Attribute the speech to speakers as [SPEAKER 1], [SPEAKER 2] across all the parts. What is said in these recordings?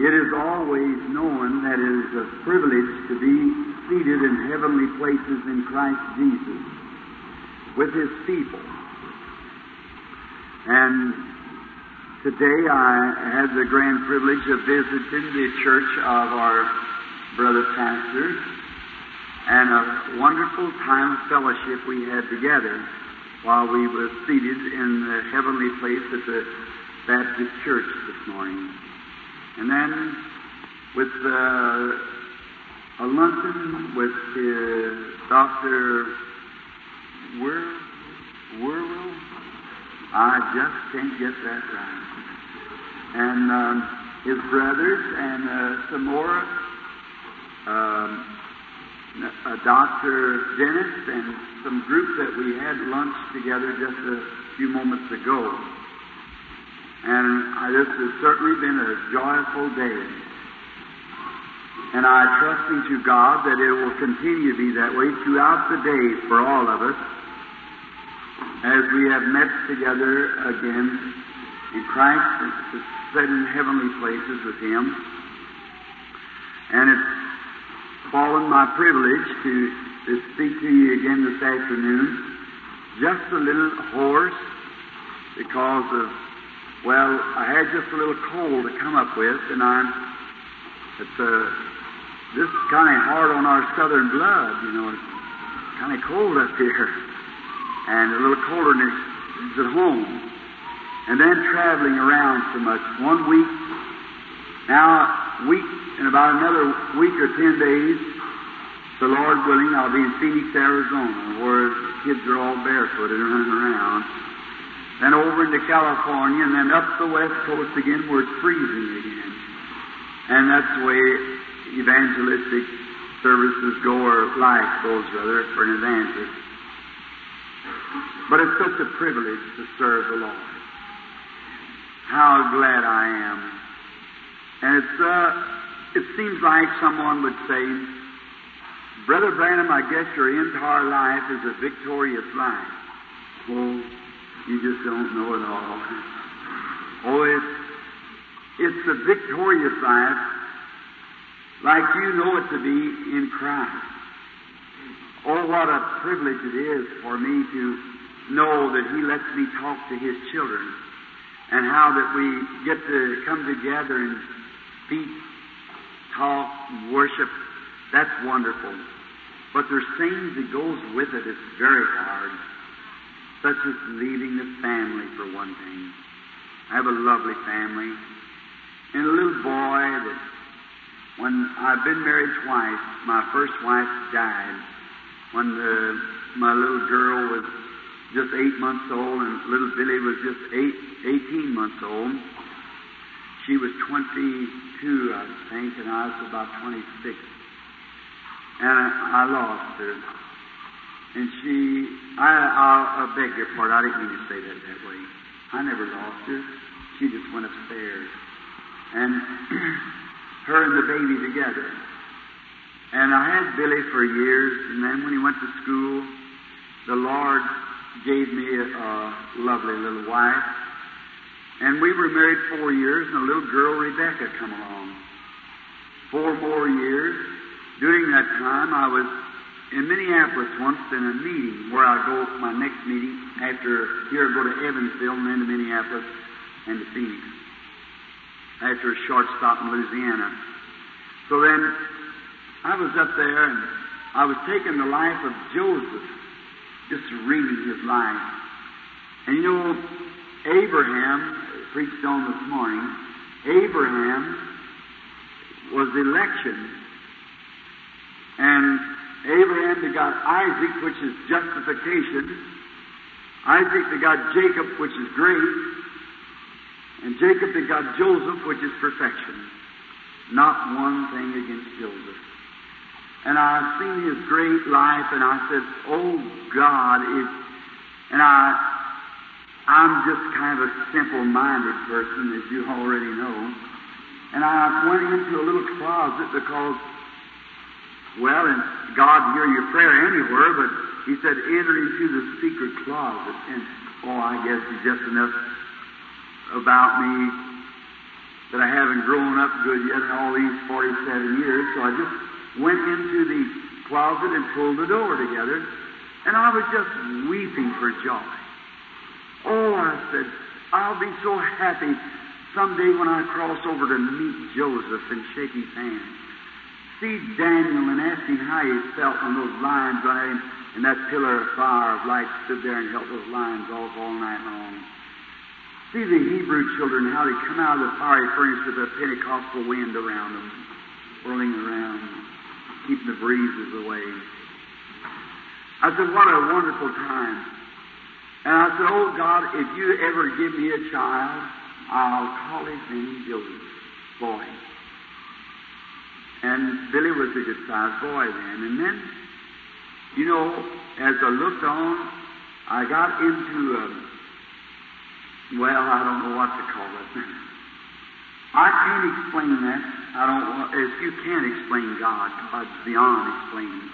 [SPEAKER 1] It is always known that it is a privilege to be seated in heavenly places in Christ Jesus with His people. And today I had the grand privilege of visiting the church of our brother pastors and a wonderful time of fellowship we had together while we were seated in the heavenly place at the Baptist church this morning. And then with uh, a luncheon with uh, Dr. Wor- Werwell. I just can't get that right. And um, his brothers and uh, some more, um, uh, Dr. Dennis and some group that we had lunch together just a few moments ago. And this has certainly been a joyful day. And I trust into God that it will continue to be that way throughout the day for all of us as we have met together again in Christ, set in heavenly places with Him. And it's fallen my privilege to, to speak to you again this afternoon. Just a little hoarse because of well, I had just a little cold to come up with, and I'm it's uh, this is kind of hard on our southern blood, you know. It's kind of cold up here, and a little colder than it's at home. And then traveling around so much. One week, now week in about another week or ten days, the Lord willing, I'll be in Phoenix, Arizona, where kids are all barefooted and running around then over into California, and then up the west coast again where it's freezing again. And that's the way evangelistic services go, or life goes, rather, for an evangelist. But it's such a privilege to serve the Lord. How glad I am. And it's, uh, it seems like someone would say, Brother Branham, I guess your entire life is a victorious life. Oh, you just don't know it all. Oh, it's, it's the victorious life like you know it to be in Christ. Oh, what a privilege it is for me to know that He lets me talk to His children and how that we get to come together and speak, talk, worship. That's wonderful. But there's things that goes with it. It's very hard such as leaving the family for one thing. I have a lovely family. And a little boy that, when I've been married twice, my first wife died when the, my little girl was just eight months old and little Billy was just eight, 18 months old. She was 22, I think, and I was about 26. And I, I lost her. And she, I, I, I beg your pardon, I didn't mean to say that that way. I never lost her. She just went upstairs. And her and the baby together. And I had Billy for years, and then when he went to school, the Lord gave me a, a lovely little wife. And we were married four years, and a little girl, Rebecca, come along. Four more years. During that time, I was in Minneapolis once in a meeting where I go my next meeting after here I go to Evansville and then to Minneapolis and to Phoenix after a short stop in Louisiana. So then I was up there and I was taking the life of Joseph, just reading his life. And you know, Abraham preached on this morning. Abraham was election and Abraham begot Isaac, which is justification. Isaac begot Jacob, which is grace. And Jacob begot Joseph, which is perfection. Not one thing against Joseph. And I've seen his great life, and I said, Oh God, if, and I, I'm just kind of a simple-minded person, as you already know. And I went into a little closet because well, and God hear your prayer anywhere, but He said, enter into the secret closet. And, oh, I guess it's just enough about me that I haven't grown up good yet in all these 47 years. So I just went into the closet and pulled the door together, and I was just weeping for joy. Oh, I said, I'll be so happy someday when I cross over to meet Joseph and shake his hand. See Daniel and ask him how he felt when those lions on him and that pillar of fire of light stood there and held those lions off all night long. See the Hebrew children, how they come out of the fiery furnace with a Pentecostal wind around them, whirling around, keeping the breezes away. I said, what a wonderful time. And I said, oh God, if you ever give me a child, I'll call his name Joseph, boy. And Billy was a good sized boy then. And then, you know, as I looked on, I got into, a, well, I don't know what to call it. I can't explain that. I don't as you can't explain God. God's beyond explaining.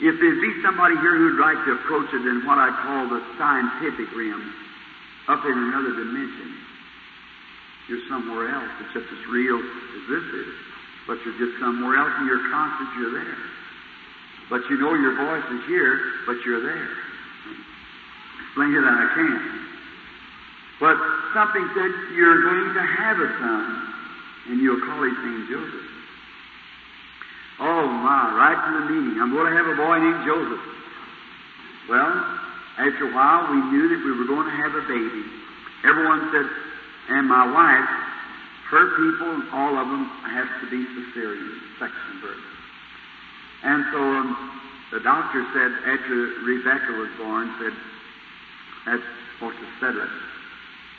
[SPEAKER 1] If there'd be somebody here who'd like to approach it in what I call the scientific realm, up in another dimension, you're somewhere else. except as real as this is. But you're just somewhere else and you're conscious you're there. But you know your voice is here, but you're there. Explain it I can't. But something said you're going to have a son, and you'll call his name Joseph. Oh my, right to the meaning. I'm going to have a boy named Joseph. Well, after a while, we knew that we were going to have a baby. Everyone said, and my wife, her people, all of them have to be cesarean section birth. And so um, the doctor said, after Rebecca was born, said, that's supposed to settle it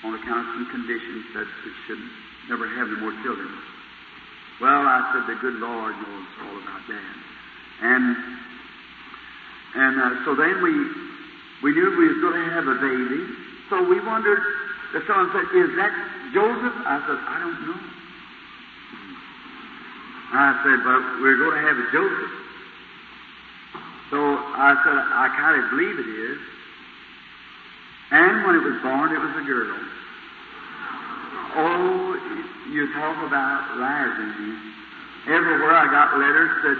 [SPEAKER 1] on account of some conditions that we should never have any more children. Well, I said, the good Lord knows all about that. And and uh, so then we we knew we was going to have a baby. So we wondered. The son said, "Is that Joseph?" I said, "I don't know." I said, "But we're going to have a Joseph." So I said, "I kind of believe it is." And when it was born, it was a girl. Oh, you talk about rising. Everywhere I got letters said,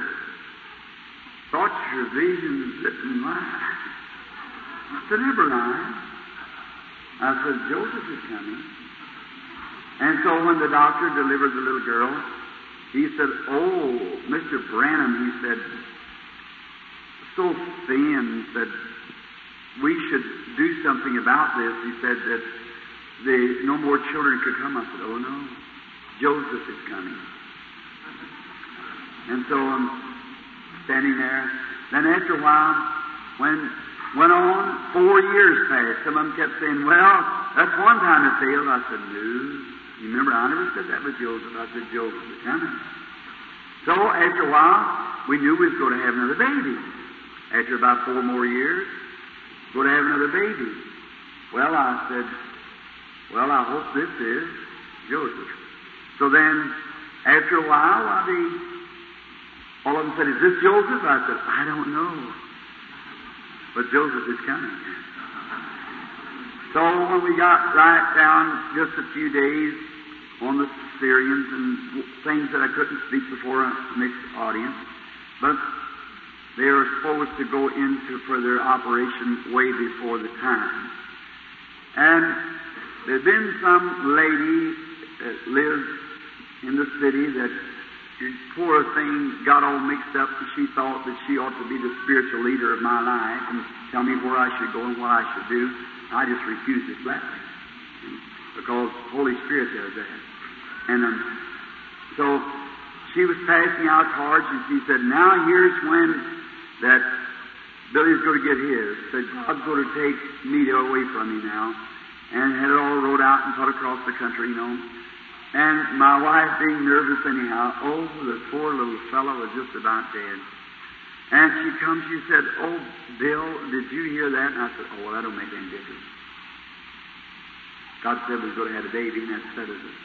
[SPEAKER 1] thought your visions didn't lie. I said, never lie. I said, Joseph is coming. And so when the doctor delivered the little girl, he said, Oh, Mr. Branham, he said, so thin, said, we should do something about this. He said that the, no more children could come. I said, Oh no, Joseph is coming. And so I'm standing there. Then after a while, when went on, four years passed. Some of them kept saying, Well, that's one time it failed. I said, No. You remember, I never said that was Joseph. I said, Joseph is coming. So after a while, we knew we was going to have another baby. After about four more years, going to have another baby. Well, I said, well, I hope this is Joseph. So then, after a while, I all of them said, Is this Joseph? I said, I don't know. But Joseph is coming. So when we got right down just a few days on the cesareans and things that I couldn't speak before a mixed audience, but they were supposed to go into for their operation way before the time. And There'd been some lady that lives in the city that poor thing got all mixed up and she thought that she ought to be the spiritual leader of my life and tell me where I should go and what I should do. I just refused it flatly because Holy Spirit does that. And um, so she was passing out cards and she said, now here's when that Billy's going to get his. Said, God's going to take me away from me now and had it all wrote out and put across the country, you know. And my wife being nervous anyhow, oh, the poor little fellow was just about dead. And she comes, she said, Oh, Bill, did you hear that? And I said, Oh, well, that don't make any difference. God said we was going to have a baby, and that settles it.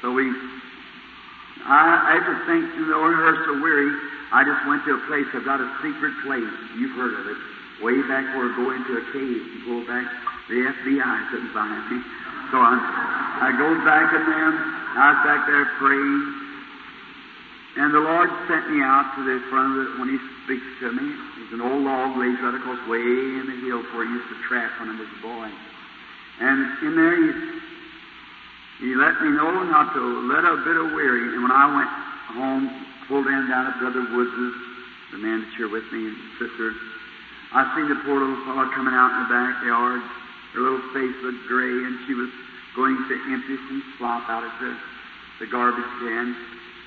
[SPEAKER 1] So we, I, after thinking, the her so weary, I just went to a place, I've got a secret place. You've heard of it. Way back where go into a cave. You go back the FBI couldn't find me. So I, I go back in there, I was back there praying, and the Lord sent me out to the front of the, when He speaks to me, there's an old log lays right across way in the hills where He used to trap when I was a boy. And in there He, he let me know not to let a bit of weary. And when I went home, pulled in down at Brother Woods's, the man that's here with me and sister, I seen the poor little fellow coming out in the backyard. Her little face looked gray, and she was going to empty some slop out of the, the garbage can.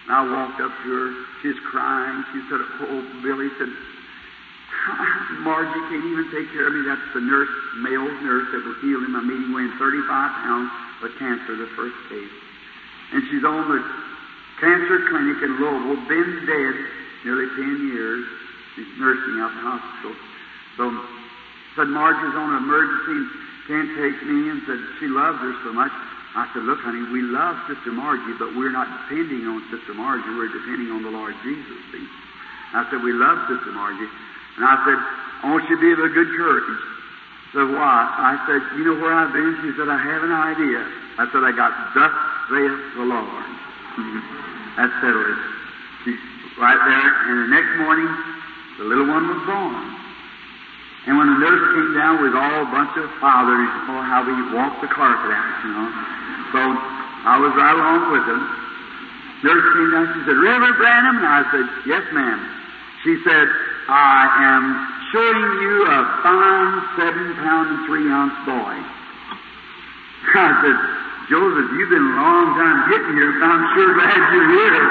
[SPEAKER 1] And I walked up to her. She was crying. She said, Oh, Billy said, Margie can't even take care of me. That's the nurse, male nurse that was healed in my meeting, weighing 35 pounds of cancer, the first case. And she's on the cancer clinic in Louisville, been dead nearly 10 years. She's nursing out in the hospital. So, said Margie's on an emergency can't take me, and said she loves her so much. I said, look, honey, we love Sister Margie, but we're not depending on Sister Margie. We're depending on the Lord Jesus, see. I said, we love Sister Margie. And I said, I want you to be of a good courage. So why? I said, you know where I've been? She said, I have an idea. I said, I got thus saith the Lord. that settled it. She's right there, and the next morning, the little one was born. And when the nurse came down with all a bunch of fathers, oh, how we walked the carpet out, you know. So I was right along with them. Nurse came down, she said, Reverend Branham? And I said, yes, ma'am. She said, I am showing you a fine seven pound and three ounce boy. I said, Joseph, you've been a long time getting here, but I'm sure glad you're here.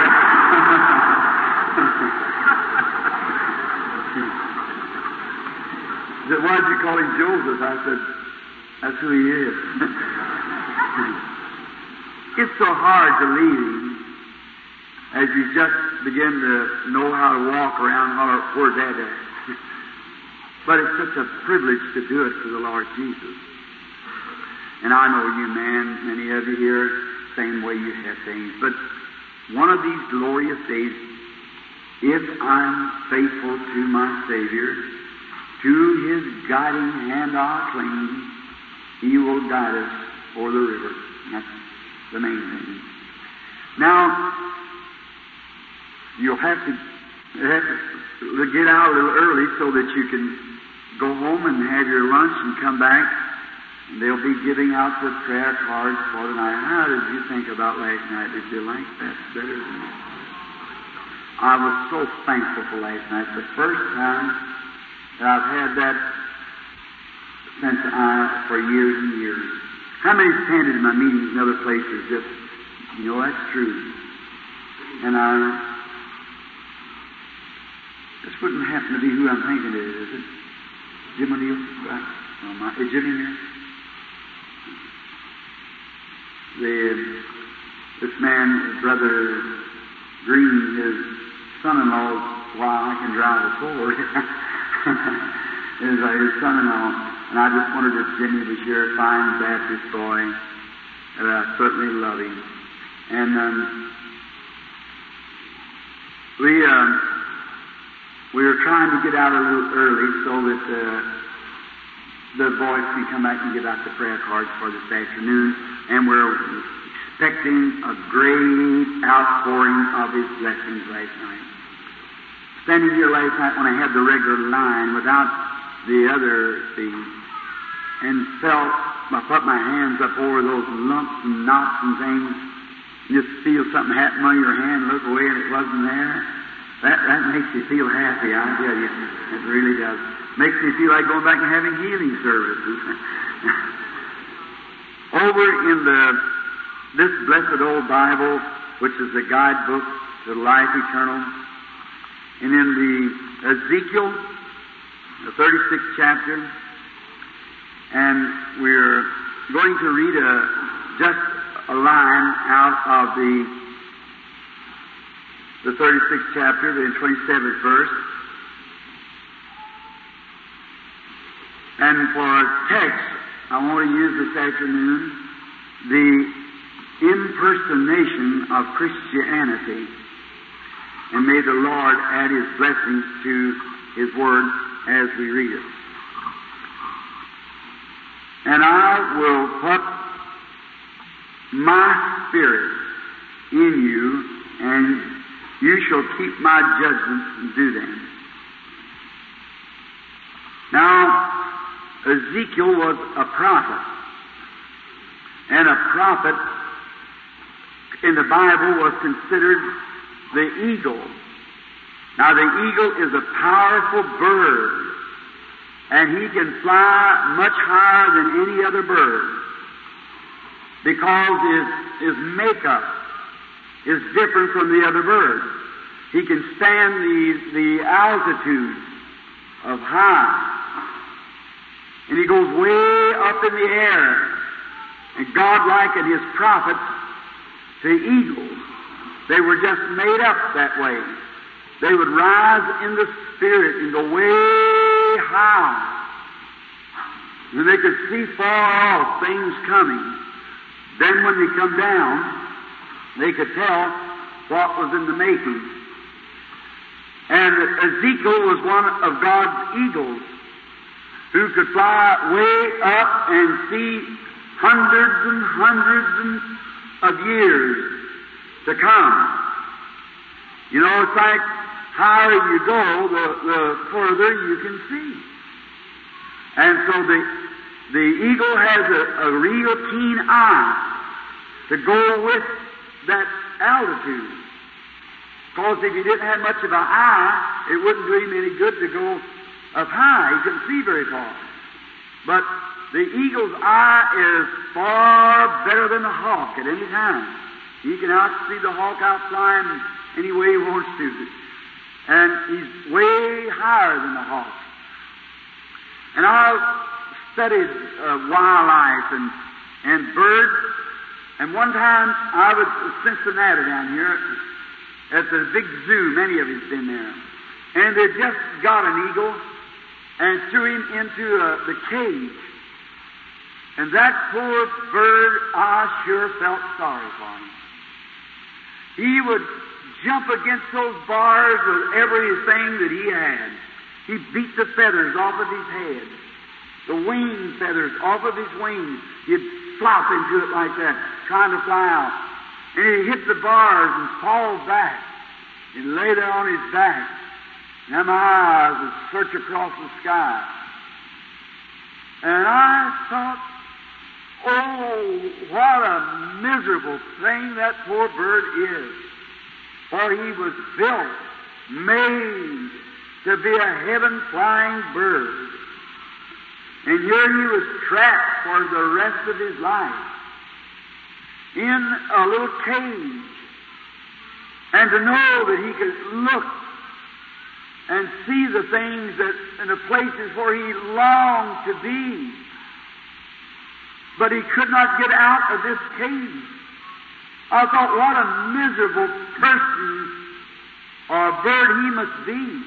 [SPEAKER 1] He said, Why'd you call him Joseph? I said, That's who he is. it's so hard to leave him as you just begin to know how to walk around, holler, where's that at? but it's such a privilege to do it for the Lord Jesus. And I know you, man, many of you here, same way you have things. But one of these glorious days, if I'm faithful to my Savior, to His guiding hand I'll He will guide us o'er the river. That's the main thing. Now, you'll have to, have to get out a little early so that you can go home and have your lunch and come back. And they'll be giving out the prayer cards for tonight. How did you think about last night? Did you like that better than I was so thankful for last night. The first time that I've had that since I, for years and years. How many attended in my meetings in other places? Just, you know, that's true. And I, this wouldn't happen to be who I'm thinking it is, is it? Jim O'Neill? Uh, right. Oh, my, is Jim here? The, this man, Brother Green, his son-in-law, why I can drive a Ford, is his son-in-law. And I just wondered if Jimmy was here, fine Baptist boy, and I certainly love him. And um, we um, we were trying to get out a little early so that uh, the boys can come back and give out the prayer cards for this afternoon. And we're expecting a great outpouring of His blessings last night. Standing here last night when I had the regular line without the other thing, and felt, I put my hands up over those lumps and knots and things, and just feel something happen on your hand, look away and it wasn't there. That, that makes you feel happy, I tell you. It really does. Makes me feel like going back and having healing services. Over in the this blessed old Bible, which is the guidebook to life eternal, and in the Ezekiel, the 36th chapter, and we're going to read a just a line out of the the 36th chapter, the 27th verse. And for text, I want to use this afternoon the impersonation of Christianity. And may the Lord add His blessings to His Word as we read it. And I will put my spirit in you, and you shall keep my judgments and do them. Now, Ezekiel was a prophet. And a prophet in the Bible was considered the eagle. Now, the eagle is a powerful bird, and he can fly much higher than any other bird because his, his makeup is different from the other birds. He can stand the, the altitude of high, and he goes way up in the air. And God likened his prophets to eagles. They were just made up that way. They would rise in the spirit and go way high. And they could see far off things coming. Then when they come down, they could tell what was in the making. And Ezekiel was one of God's eagles who could fly way up and see hundreds and hundreds of years to come. You know, it's like higher you go, the, the further you can see. And so the, the eagle has a, a real keen eye to go with that altitude. Because if he didn't have much of an eye, it wouldn't do him any good to go up high. He couldn't see very far. But the eagle's eye is far better than the hawk at any time. He can outsee the hawk out flying any way he wants to. And he's way higher than the hawk. And I've studied uh, wildlife and, and birds. And one time I was in Cincinnati down here at the big zoo. Many of you've been there. And they just got an eagle and threw him into uh, the cage and that poor bird, I sure felt sorry for him. He would jump against those bars with everything that he had. He beat the feathers off of his head, the wing feathers off of his wings. He'd flop into it like that, trying to fly out. And he'd hit the bars and fall back. He'd lay there on his back. And my eyes would search across the sky. And I thought, Oh, what a miserable thing that poor bird is. For he was built, made to be a heaven flying bird. And here he was trapped for the rest of his life in a little cage. And to know that he could look and see the things that, in the places where he longed to be but he could not get out of this cave. I thought, what a miserable person or bird he must be.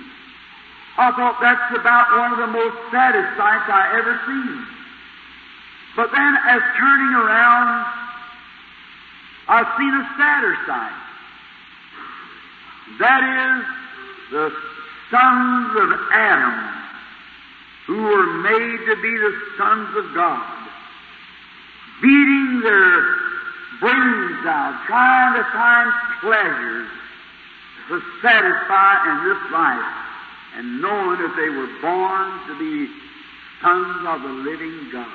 [SPEAKER 1] I thought that's about one of the most saddest sights I ever seen. But then, as turning around, I've seen a sadder sight. That is the sons of Adam, who were made to be the sons of God beating their brains out, trying to find pleasures to satisfy in this life, and knowing that they were born to be sons of the living God.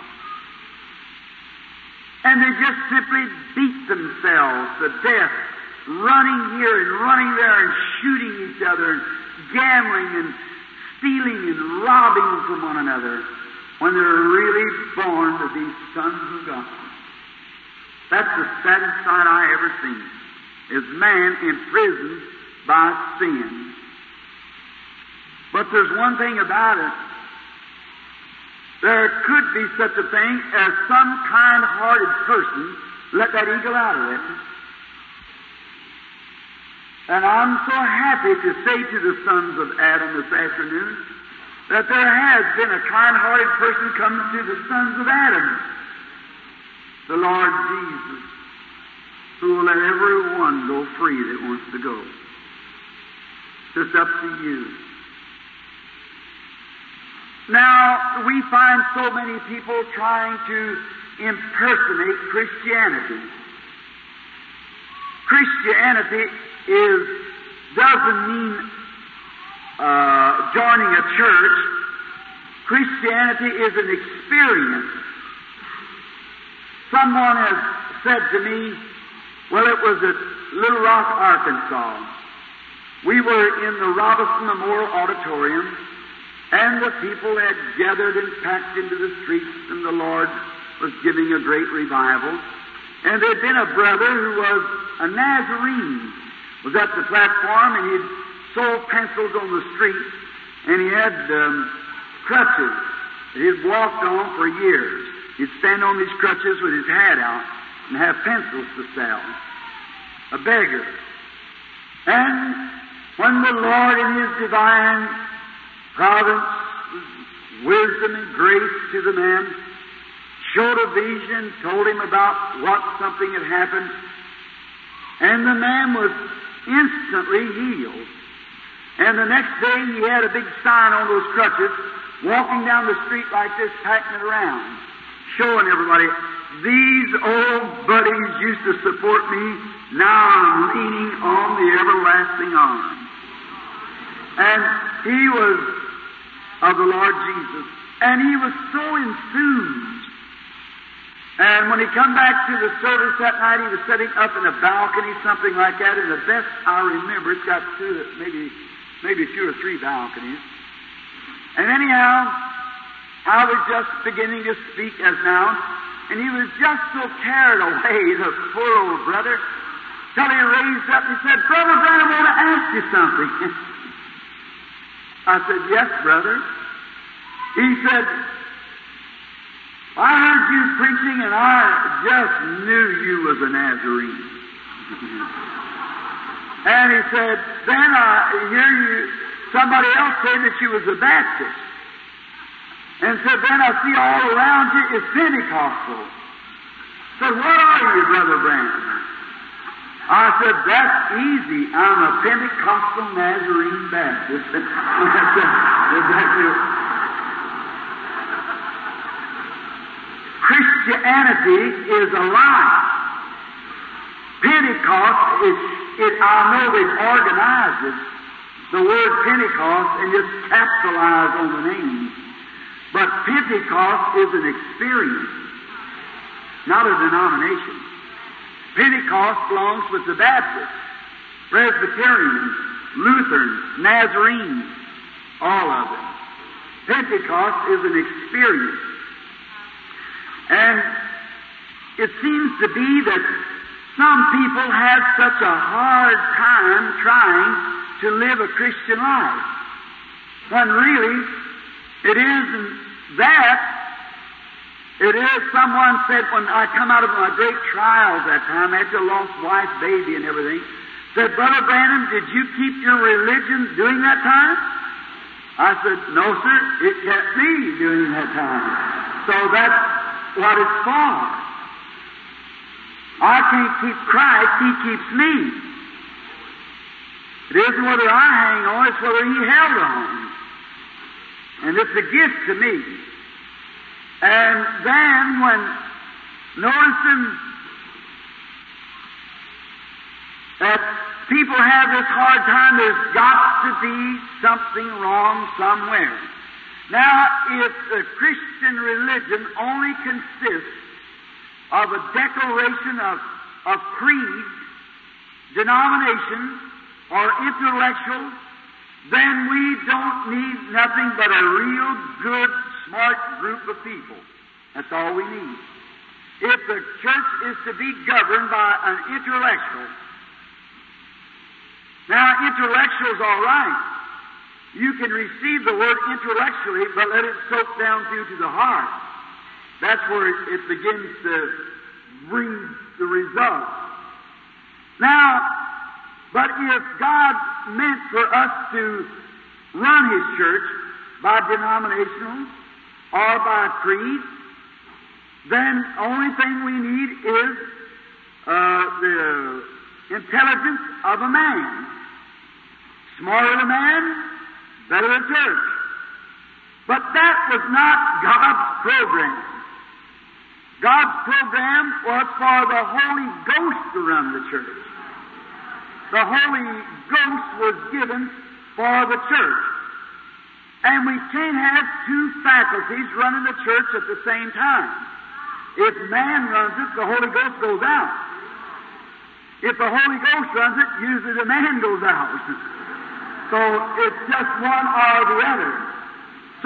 [SPEAKER 1] And they just simply beat themselves to death, running here and running there and shooting each other and gambling and stealing and robbing from one another when they're really born to be sons of God. That's the saddest sight I ever seen, is man imprisoned by sin. But there's one thing about it. There could be such a thing as some kind-hearted person let that eagle out of it. And I'm so happy to say to the sons of Adam this afternoon that there has been a kind-hearted person come to the sons of Adam, the Lord Jesus, who will let everyone go free that wants to go. It's up to you. Now, we find so many people trying to impersonate. Christianity Christianity is doesn't mean uh, joining a church. Christianity is an experience. Someone has said to me, well, it was at Little Rock, Arkansas. We were in the Robinson Memorial Auditorium, and the people had gathered and packed into the streets, and the Lord was giving a great revival. And there'd been a brother who was a Nazarene, was at the platform, and he'd sold pencils on the street, and he had um, crutches that he'd walked on for years. He'd stand on these crutches with his hat out and have pencils to sell. A beggar. And when the Lord in His divine providence, wisdom and grace to the man, showed a vision, told him about what something had happened, and the man was instantly healed. And the next day he had a big sign on those crutches, walking down the street like this, packing it around, showing everybody, these old buddies used to support me, now I'm leaning on the everlasting arm. And he was of the Lord Jesus. And he was so enthused. And when he come back to the service that night, he was sitting up in a balcony, something like that. And the best I remember, it's got two, maybe, maybe two or three balconies. And anyhow, I was just beginning to speak as now, and he was just so carried away, the poor old brother, till he raised up and said, Brother Branham, I want to ask you something. I said, Yes, brother. He said, I heard you preaching and I just knew you was a Nazarene. and he said, then I hear you, somebody else say that you was a Baptist. And said, then I see all around you is Pentecostal. Said, what are you, Brother Branham? I said, that's easy. I'm a Pentecostal Nazarene Baptist. that's exactly Christianity is a lie. Pentecost is, it, I know they've organized it, the word Pentecost, and just capitalize on the name. But Pentecost is an experience, not a denomination. Pentecost belongs with the Baptists, Presbyterians, Lutherans, Nazarenes, all of them. Pentecost is an experience. And it seems to be that some people have such a hard time trying to live a Christian life. When really, it isn't that. It is, someone said when I come out of my great trials that time, after I lost wife, baby, and everything, said, Brother Branham, did you keep your religion during that time? I said, No, sir, it kept me during that time. So that's what it's for. I can't keep Christ, He keeps me. It isn't whether I hang on, it's whether He held on. And it's a gift to me. And then when noticing that people have this hard time, there's got to be something wrong somewhere. Now, if the Christian religion only consists of a declaration of, of creed, denomination, or intellectual, then we don't need nothing but a real good, smart group of people. That's all we need. If the church is to be governed by an intellectual, now intellectual's all right. You can receive the word intellectually, but let it soak down through to the heart. That's where it, begins to bring the result. Now, but if God meant for us to run His church by denominational or by creed, then the only thing we need is uh, the intelligence of a man. Smarter the man, better the church. But that was not God's program. God's program was for the Holy Ghost to run the church. the Holy Ghost was given for the church. And we can't have two faculties running the church at the same time. If man runs it, the Holy Ghost goes out. If the Holy Ghost runs it, usually the man goes out. so it's just one or the other.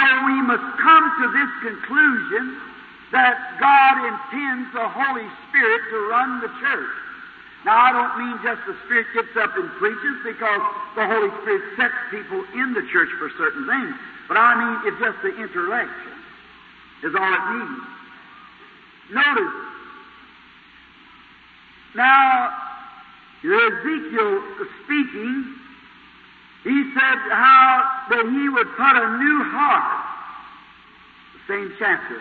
[SPEAKER 1] So we must come to this conclusion that God intends the Holy Spirit to run the church. Now, I don't mean just the Spirit gets up and preaches because the Holy Spirit sets people in the church for certain things. But I mean it's just the interaction is all it means. Notice, now, Ezekiel speaking, he said how that he would put a new heart, the same chapter,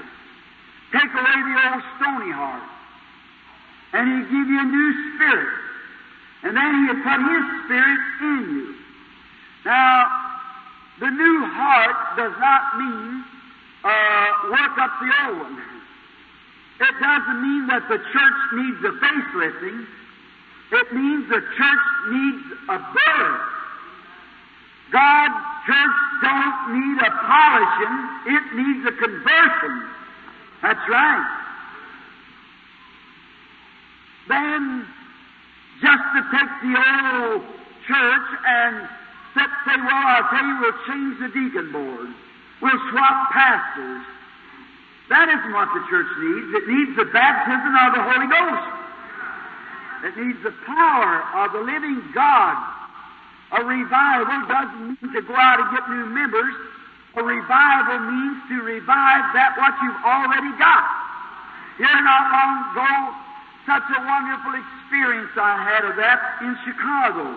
[SPEAKER 1] take away the old stony heart, and he'd give you a new spirit. And then he'd put his spirit in you. Now, the new heart does not mean uh, work up the old one. It doesn't mean that the church needs a facelifting. It means the church needs a birth. God's church don't need a polishing, it needs a conversion. That's right. Then, just to take the old church and set, say, well, I'll tell you, we'll change the deacon board. We'll swap pastors. That isn't what the church needs. It needs the baptism of the Holy Ghost. It needs the power of the living God. A revival doesn't mean to go out and get new members. A revival means to revive that what you've already got. Here not long ago, such a wonderful experience I had of that in Chicago.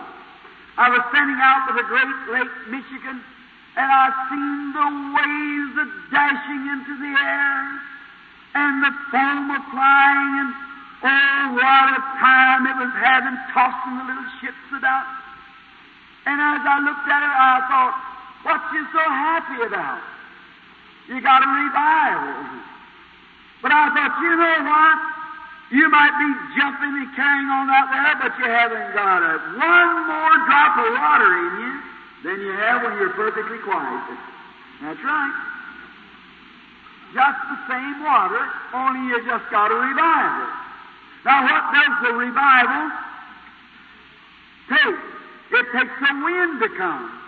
[SPEAKER 1] I was standing out by the Great Lake, Michigan, and I seen the waves a dashing into the air, and the foam a flying, and oh, what a time it was having, tossing the little ships about. And as I looked at it, I thought, what you so happy about? You got a revival. But I thought, you know what? You might be jumping and carrying on out there, but you haven't got a one more drop of water in you than you have when you're perfectly quiet. That's right. Just the same water, only you just got a revival. Now, what does the revival take? It takes the wind to come,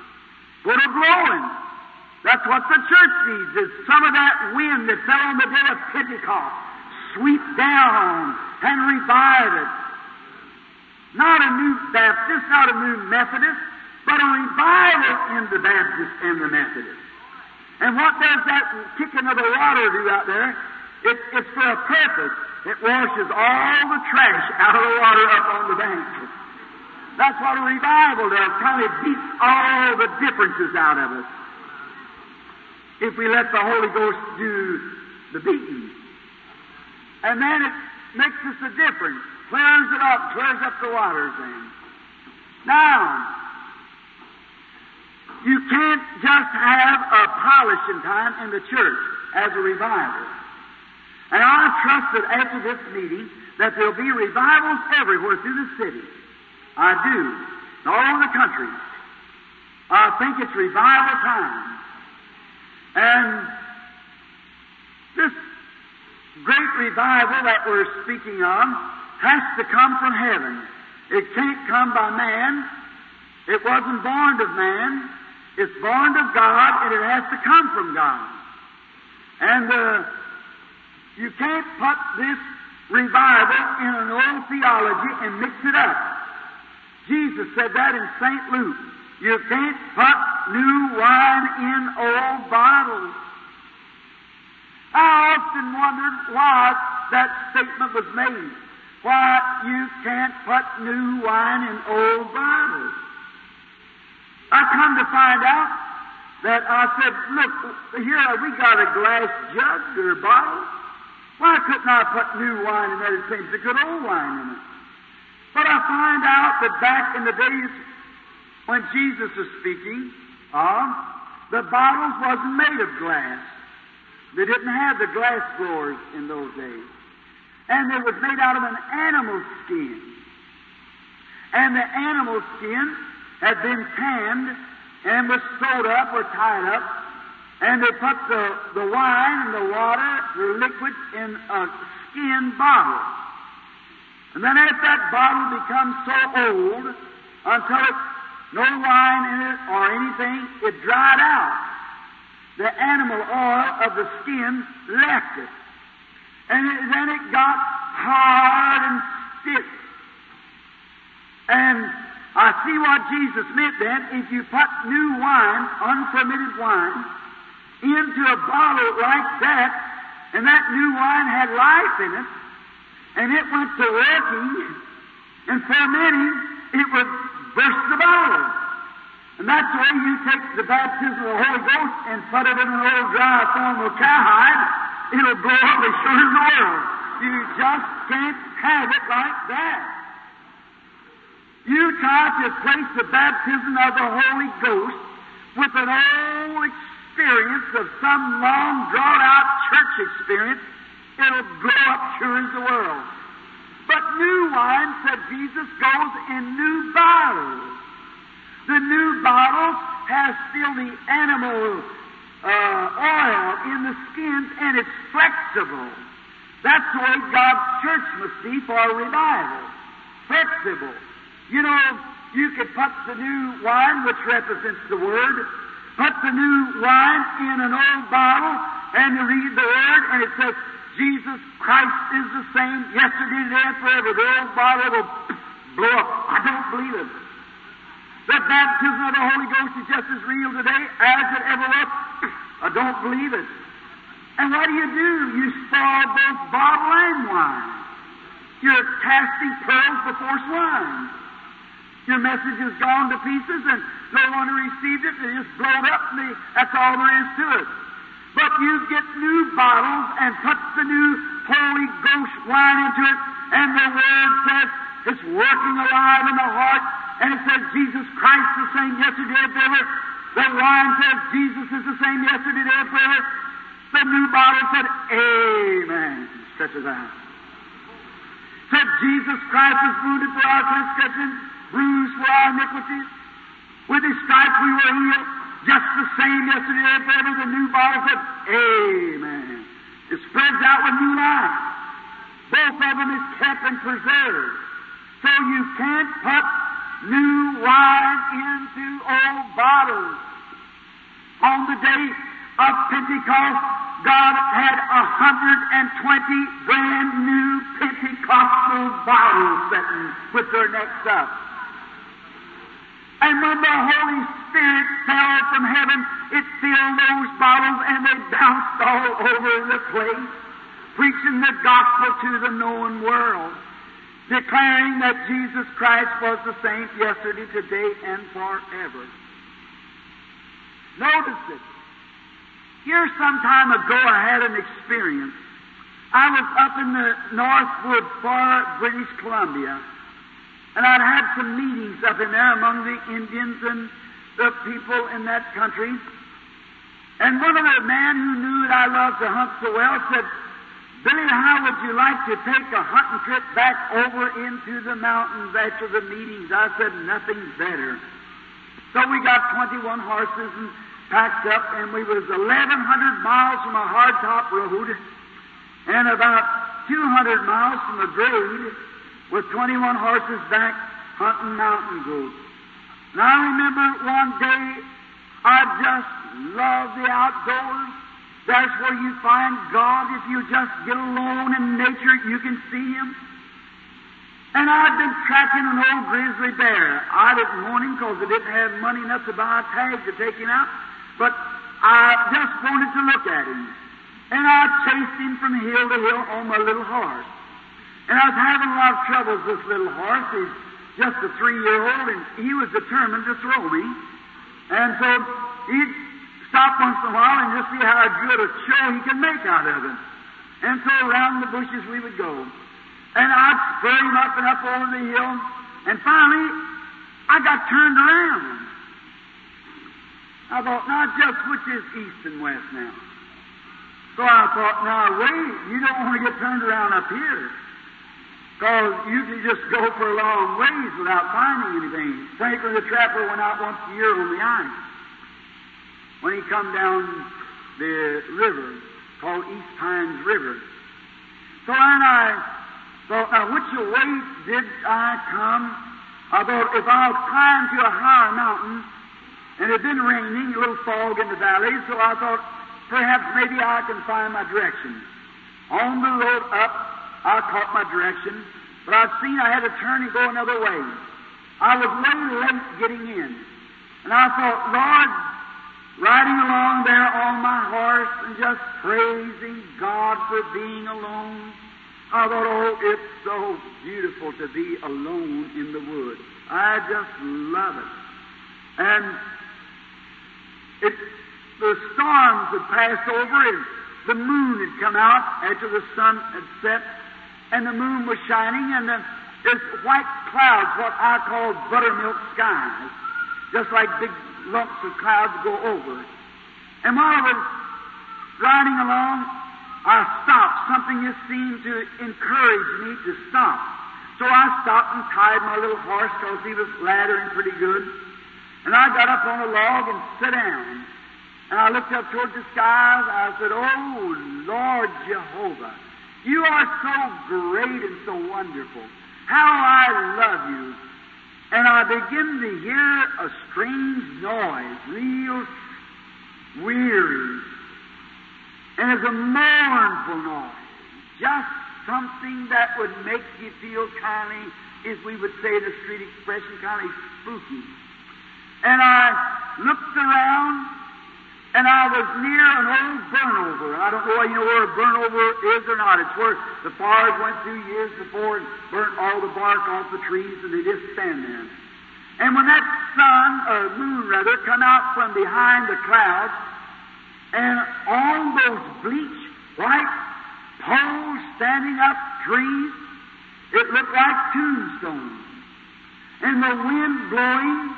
[SPEAKER 1] blowing. That's what the church needs, is some of that wind that fell on the day of Pentecost sweep down and revive it. Not a new Baptist, not a new Methodist, but a revival in the Baptist and the Methodist. And what does that kicking of the water do out there? It, it's for a purpose. It washes all the trash out of the water up on the bank. That's what a revival does. Kind of beats all the differences out of us. If we let the Holy Ghost do the beating. And then it makes us a difference, clears it up, clears up the waters then. Now, you can't just have a polishing time in the church as a revival. And I trust that after this meeting that there'll be revivals everywhere through the city. I do. All the country. I think it's revival time. And this great revival that we're speaking of has to come from heaven. It can't come by man. It wasn't born of man. It's born of God, and it has to come from God. And uh, you can't put this revival in an old theology and mix it up. Jesus said that in St. Luke. You can't put new wine in old bottles. I often wondered why that statement was made. Why you can't put new wine in old bottles. I come to find out that I said, look, here we got a glass jug or bottle. Why couldn't I put new wine in there the same good old wine in it? But I find out that back in the days when Jesus was speaking, uh, the bottles wasn't made of glass. They didn't have the glass blowers in those days. And it was made out of an animal skin. and the animal skin had been tanned and was sewed up or tied up, and they put the, the wine and the water, the liquid, in a skin bottle. And then as that bottle becomes so old, until it, no wine in it or anything, it dried out. The animal oil of the skin left it. And it, then it got hard and stiff. And I see what Jesus meant then. If you put new wine, unfermented wine, into a bottle like that, and that new wine had life in it, and it went to working and fermenting, it would burst the bottle. And that's the way you take the baptism of the Holy Ghost and put it in an old dry form of cowhide, it'll blow up as sure as the world. You just can't have it like that. You try to place the baptism of the Holy Ghost with an old experience of some long, drawn out church experience, it'll grow up sure as the world. But new wine, said Jesus, goes in new bottles. The new bottle has still the animal uh, oil in the skins and it's flexible. That's the way God's church must be for revival. Flexible. You know, you could put the new wine, which represents the Word, put the new wine in an old bottle, and you read the Word, and it says, Jesus Christ is the same yesterday, today, and forever. The old bottle will blow up. I don't believe it. The baptism of the Holy Ghost is just as real today as it ever was. I don't believe it. And what do you do? You spoil both bottle and wine. You're casting pearls before swine. Your message is gone to pieces and no one received it. They just blow it up and they, that's all there is to it. But you get new bottles and put the new Holy Ghost wine into it, and the Word says it's working alive in the heart, and it says Jesus Christ is the same yesterday and forever. The wine says Jesus is the same yesterday and forever. The new bottle said, Amen. Such as that. Said Jesus Christ was wounded for our transgressions, bruised for our iniquities. With his stripes we were healed. Just the same yesterday and forever. The new bottle said, Amen. It spreads out with new life. Both of them is kept and preserved. So you can't put new wine into old bottles. On the day of Pentecost, God had a hundred and twenty brand new Pentecostal bottles sitting with their necks up. And when the Holy Spirit fell from heaven, it filled those bottles and they bounced all over the place, preaching the gospel to the known world, declaring that Jesus Christ was the same yesterday, today, and forever. Notice it. Here some time ago I had an experience. I was up in the Northwood, far British Columbia, and I'd had some meetings up in there among the Indians and the people in that country. And one of the men who knew that I loved to hunt so well said, Billy, how would you like to take a hunting trip back over into the mountains after the meetings? I said, nothing better. So we got 21 horses and packed up, and we was 1,100 miles from a hardtop road and about 200 miles from a grade with 21 horses back hunting mountain goats. Now I remember one day I just love the outdoors. That's where you find God. If you just get alone in nature, you can see Him. And I'd been tracking an old grizzly bear. I didn't want him because I didn't have money enough to buy a tag to take him out. But I just wanted to look at him. And I chased him from hill to hill on my little horse. And I was having a lot of troubles with this little horse. He's just a three-year-old, and he was determined to throw me. And so he'd stop once in a while and just see how good a show he could make out of it. And so around the bushes we would go. And I'd spur him up and up over the hill. And finally, I got turned around. I thought, now just which is east and west now? So I thought, now wait, you don't want to get turned around up here. Because you can just go for a long ways without finding anything. Franklin the Trapper went out once a year on the ice. When he come down the river called East Pines River. So then I thought, now which way did I come? I thought if I'll climb to a higher mountain, and it had been raining, a little fog in the valley, so I thought perhaps maybe I can find my direction. On the road up, I caught my direction, but I seen I had to turn and go another way. I was late getting in. And I thought, Lord, riding along there on my horse and just praising God for being alone. I thought, oh, it's so beautiful to be alone in the woods. I just love it. And it, the storms had passed over and the moon had come out after the sun had set and the moon was shining and the, there's white clouds, what I call buttermilk skies, just like big lumps of clouds go over. And while I was riding along, I stopped. Something just seemed to encourage me to stop. So I stopped and tied my little horse because he was laddering pretty good. And I got up on a log and sat down. And I looked up towards the skies. And I said, Oh, Lord Jehovah, you are so great and so wonderful. How I love you. And I begin to hear a strange noise, real weary. And it's a mournful noise. Just something that would make you feel kind of, as we would say the street expression, kind of spooky. And I looked around and I was near an old burnover. I don't know you know where a burnover is or not. It's where the fires went through years before and burnt all the bark off the trees and they just stand there. And when that sun, or moon rather, come out from behind the clouds, and all those bleach white poles standing up trees, it looked like tombstones. And the wind blowing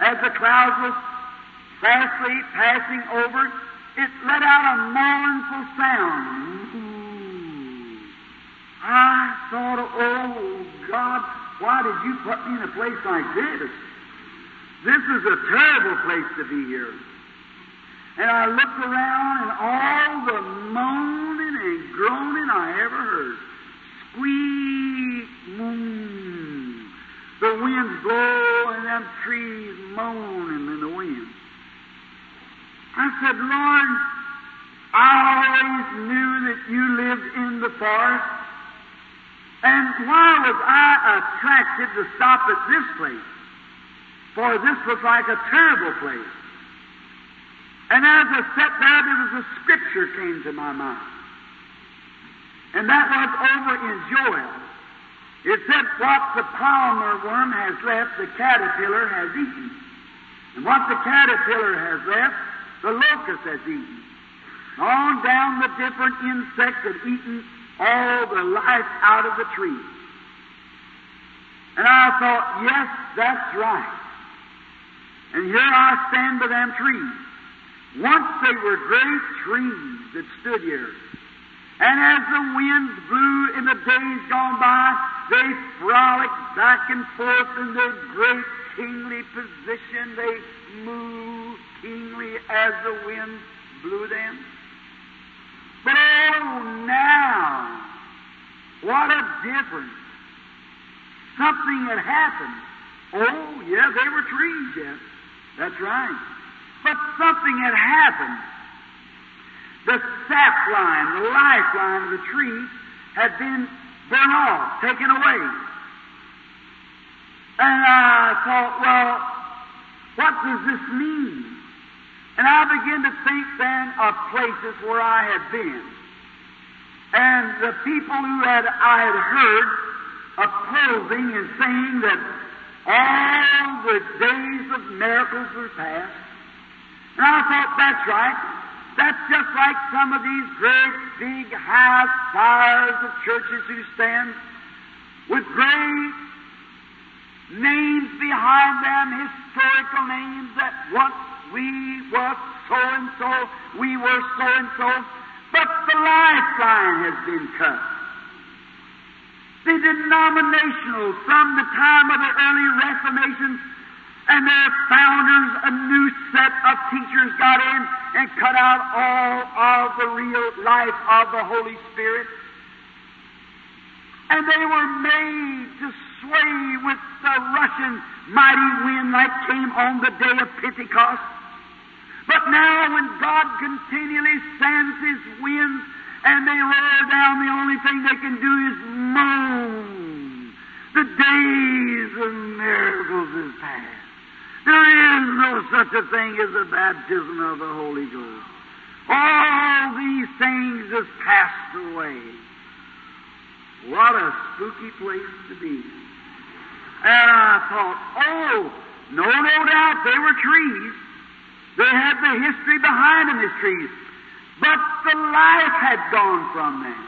[SPEAKER 1] as the clouds was fastly passing over, it let out a mournful sound. Mm-hmm. I thought, oh God, why did you put me in a place like this? This is a terrible place to be here. And I looked around and all the moaning and groaning I ever heard. Squeak, moon. The winds blow and them trees moaning in the wind. I said, Lord, I always knew that you lived in the forest. And why was I attracted to stop at this place? For this was like a terrible place. And as I sat there, there was a scripture came to my mind. And that was over in Joel. It said, What the palmer worm has left, the caterpillar has eaten. And what the caterpillar has left, the locust has eaten. On down the different insects have eaten all the life out of the tree. And I thought, yes, that's right. And here I stand by them trees. Once they were great trees that stood here. And as the winds blew in the days gone by, they frolicked back and forth in their great kingly position. They moved kingly as the wind blew them. But oh, now, what a difference. Something had happened. Oh, yeah, they were trees, yes. That's right. But something had happened. The sap line, the lifeline of the tree had been burned off, taken away. And I thought, well, what does this mean? And I began to think then of places where I had been. And the people who had I had heard opposing and saying that all the days of miracles were past. And I thought, that's right. That's just like some of these great big high spires of churches who stand with great names behind them, historical names that once we were so and so, we were so and so, but the lifeline has been cut. the denominational from the time of the early Reformation and their founders, a new set of teachers got in and cut out all of the real life of the Holy Spirit. And they were made to sway with the rushing mighty wind that came on the day of Pentecost. But now when God continually sends His winds and they roar down, the only thing they can do is moan. The days of miracles is past. There is no such a thing as the baptism of the Holy Ghost. All these things has passed away. What a spooky place to be. And I thought, oh, no, no doubt they were trees. They had the history behind them as trees. But the life had gone from them.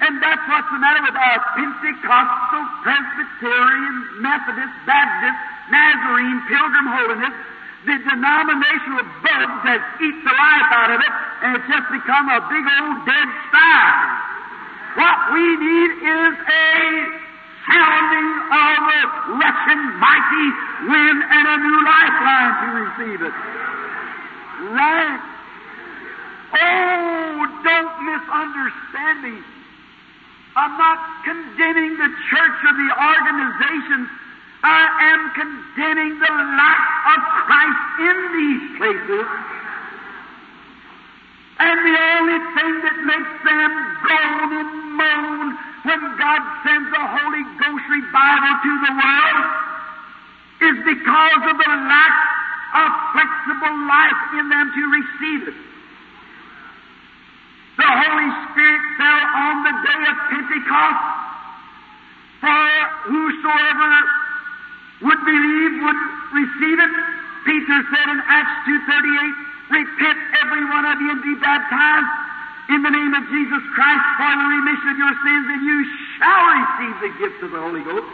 [SPEAKER 1] And that's what's the matter with our Pentecostal, Presbyterian, Methodist, Baptist, Nazarene, Pilgrim Holiness. The denominational bugs has eat the life out of it, and it's just become a big old dead spire. What we need is a sounding of a rushing mighty wind and a new lifeline to receive it. Right? Oh, don't misunderstand me. I'm not condemning the church or the organization. I am condemning the lack of Christ in these places. And the only thing that makes them groan and moan when God sends the Holy Ghost revival to the world is because of the lack of flexible life in them to receive it. The Holy Spirit fell on the day of Pentecost for whosoever would believe would receive it. Peter said in Acts 2.38, Repent every one of you and be baptized in the name of Jesus Christ for the remission of your sins, and you shall receive the gift of the Holy Ghost.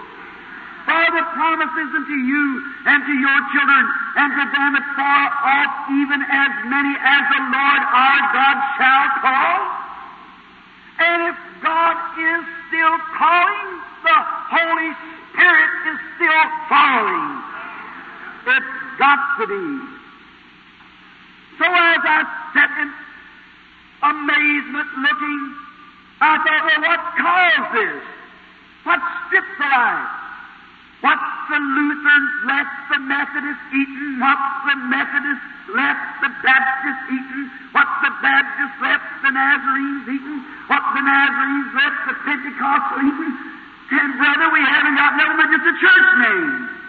[SPEAKER 1] For the promises unto you and to your children and to them that far off, even as many as the Lord our God shall call. And if God is still calling, the Holy Spirit is still following. It's got to be. So as I sat in amazement looking, I thought, well, what caused this? What stripped the life? What's the Lutherans left the Methodists eating? What's the Methodists left the Baptists eating? What's the Baptists left the Nazarenes eating? What's the Nazarenes left the Pentecostal eating? And brother, we haven't got nothing but just a church name.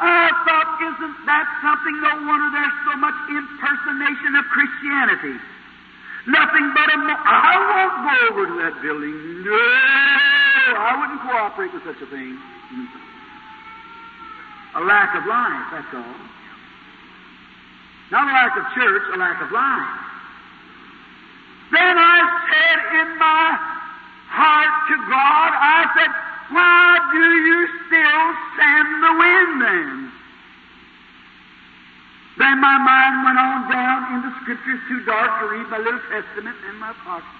[SPEAKER 1] I thought, isn't that something? No wonder there's so much impersonation of Christianity. Nothing but a. Mo- I won't go over to that building. No, I wouldn't cooperate with such a thing. A lack of life, that's all. Not a lack of church, a lack of life. Then I said in my heart to God, I said, why do you still send the wind then? Then my mind went on down in the scriptures, too dark to read my little testament in my pocket.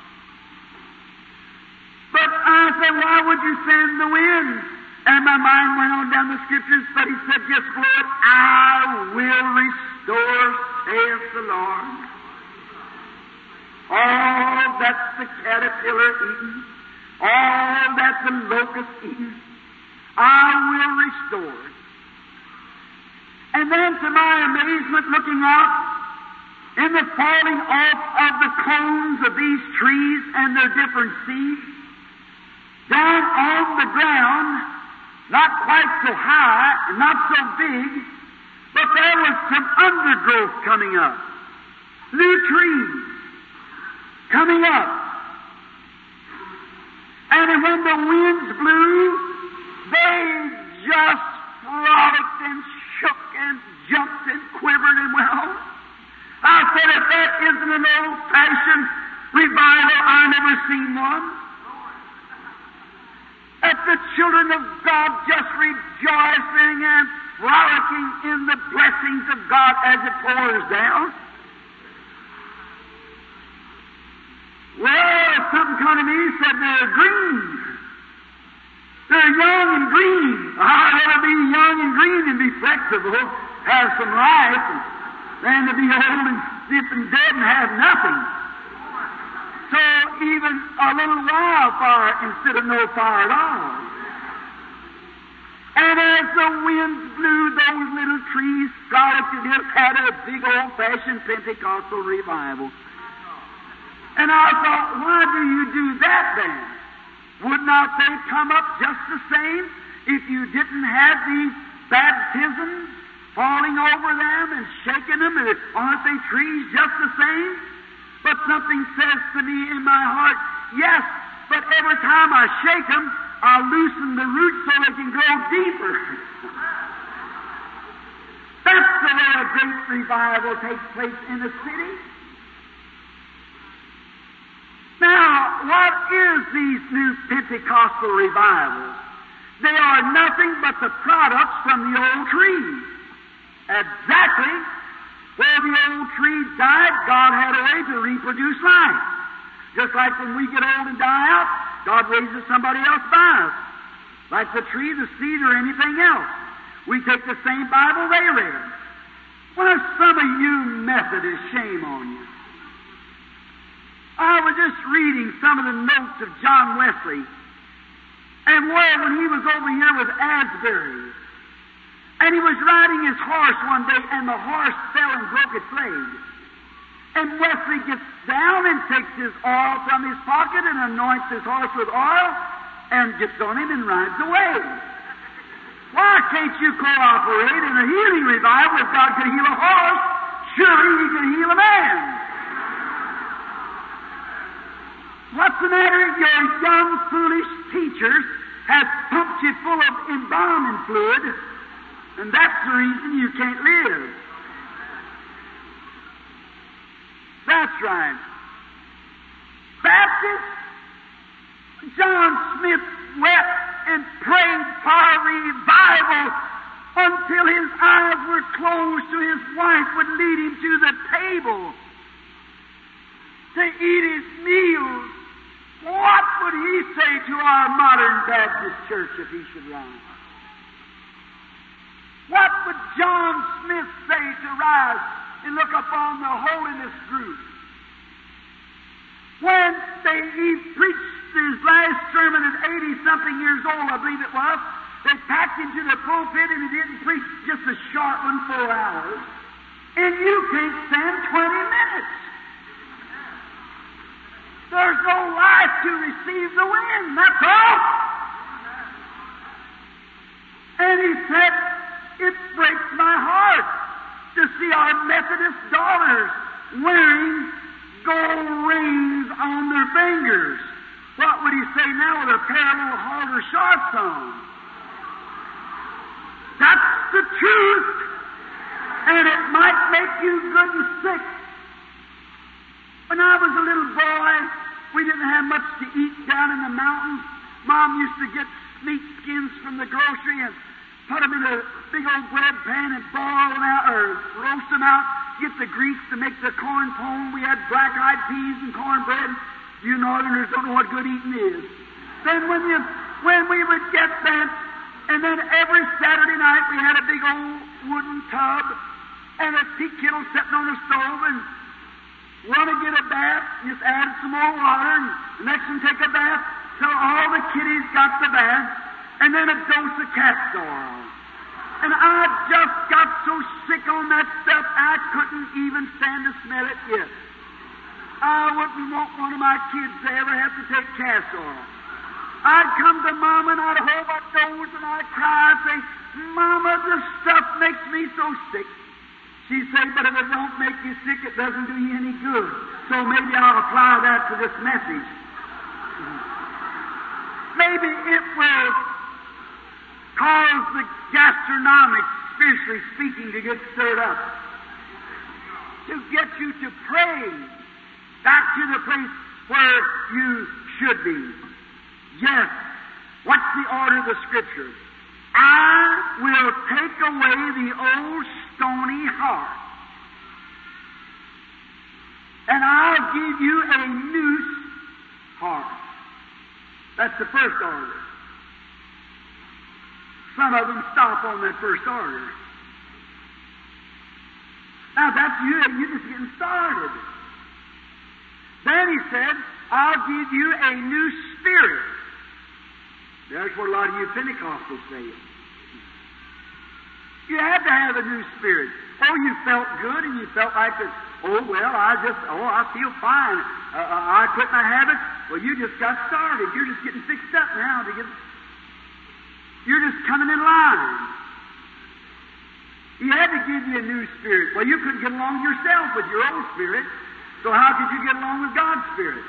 [SPEAKER 1] But I said, why would you send the wind? And my mind went on down the scriptures, but he said, Yes, Lord, I will restore, saith the Lord. All that's the caterpillar eaten, all that the locust eaten, I will restore. And then to my amazement, looking out, in the falling off of the cones of these trees and their different seeds, down on the ground, not quite so high, not so big, but there was some undergrowth coming up. New trees coming up. And when the winds blew, they just frolicked and shook and jumped and quivered and went. I said, if that isn't an old fashioned revival, I never seen one. If the children of God just rejoicing and frolicking in the blessings of God as it pours down. Well, something kind to me said they're green. They're young and green. Ah, I'd rather be young and green and be flexible, have some life, than to be old and stiff and dead and have nothing. So even a little wildfire instead of no fire at all. And as the winds blew, those little trees and just had a big old-fashioned Pentecostal revival. And I thought, why do you do that then? Would not they come up just the same if you didn't have these baptisms falling over them and shaking them? And aren't they trees just the same? But something says to me in my heart, yes, but every time I shake them, I loosen the roots so they can grow deeper. That's the way a great revival takes place in a city. Now, what is these new Pentecostal revivals? They are nothing but the products from the old tree. Exactly where the old tree died, God had a way to reproduce life. Just like when we get old and die out, God raises somebody else by us. Like the tree, the seed, or anything else. We take the same Bible they read. Why, some of you Methodists, shame on you. I was just reading some of the notes of John Wesley, and where when he was over here with Asbury, and he was riding his horse one day, and the horse fell and broke its leg. And Wesley gets down and takes his oil from his pocket and anoints his horse with oil and gets on him and rides away. Why can't you cooperate in a healing revival if God could heal a horse? Surely He could heal a man. What's the matter? Your young, foolish teachers have pumped you full of embalming fluid, and that's the reason you can't live. That's right. Baptists, John Smith wept and prayed for revival until his eyes were closed so his wife would lead him to the table to eat his meals. What would he say to our modern Baptist church if he should rise? What would John Smith say to rise and look upon the holiness group? When they, he preached his last sermon at 80 something years old, I believe it was, they packed him to the pulpit and he didn't preach just a short one, four hours. And you can't stand 20 minutes. There's no life to receive the wind, that's all. And he said, It breaks my heart to see our Methodist daughters wearing gold rings on their fingers. What would he say now with a pair of little halter shorts on? That's the truth. And it might make you good and sick. When I was a little boy, we didn't have much to eat down in the mountains. Mom used to get meat skins from the grocery and put them in a big old bread pan and boil them out or roast them out, get the grease to make the corn pone. We had black-eyed peas and cornbread. You northerners don't know what good eating is. Then when you when we would get that, and then every Saturday night we had a big old wooden tub and a tea kettle sitting on the stove and want to get a bath, just add some more water, and the next one take a bath till all the kiddies got the bath, and then a dose of castor oil. And I just got so sick on that stuff, I couldn't even stand to smell it yet. I wouldn't want one of my kids to ever have to take castor oil. I'd come to Mama and I'd hold my nose and I'd cry and say, Mama, this stuff makes me so sick. She'd say, but if it don't make you sick, it doesn't do you any good. So maybe I'll apply that to this message. Maybe it will cause the gastronomics, spiritually speaking, to get stirred up. To get you to pray back to the place where you should be. Yes. What's the order of the Scripture? I will take away the old stony heart. And I'll give you a new heart. That's the first order. Some of them stop on that first order. Now that's you, and you're just getting started. Then he said, I'll give you a new spirit. There's what a lot of you Pentecostals say. You had to have a new spirit. Oh, you felt good and you felt like that, oh, well, I just, oh, I feel fine. Uh, uh I quit my habits. Well, you just got started. You're just getting fixed up now to get, you're just coming in line. He had to give you a new spirit. Well, you couldn't get along yourself with your old spirit. So how could you get along with God's Spirit?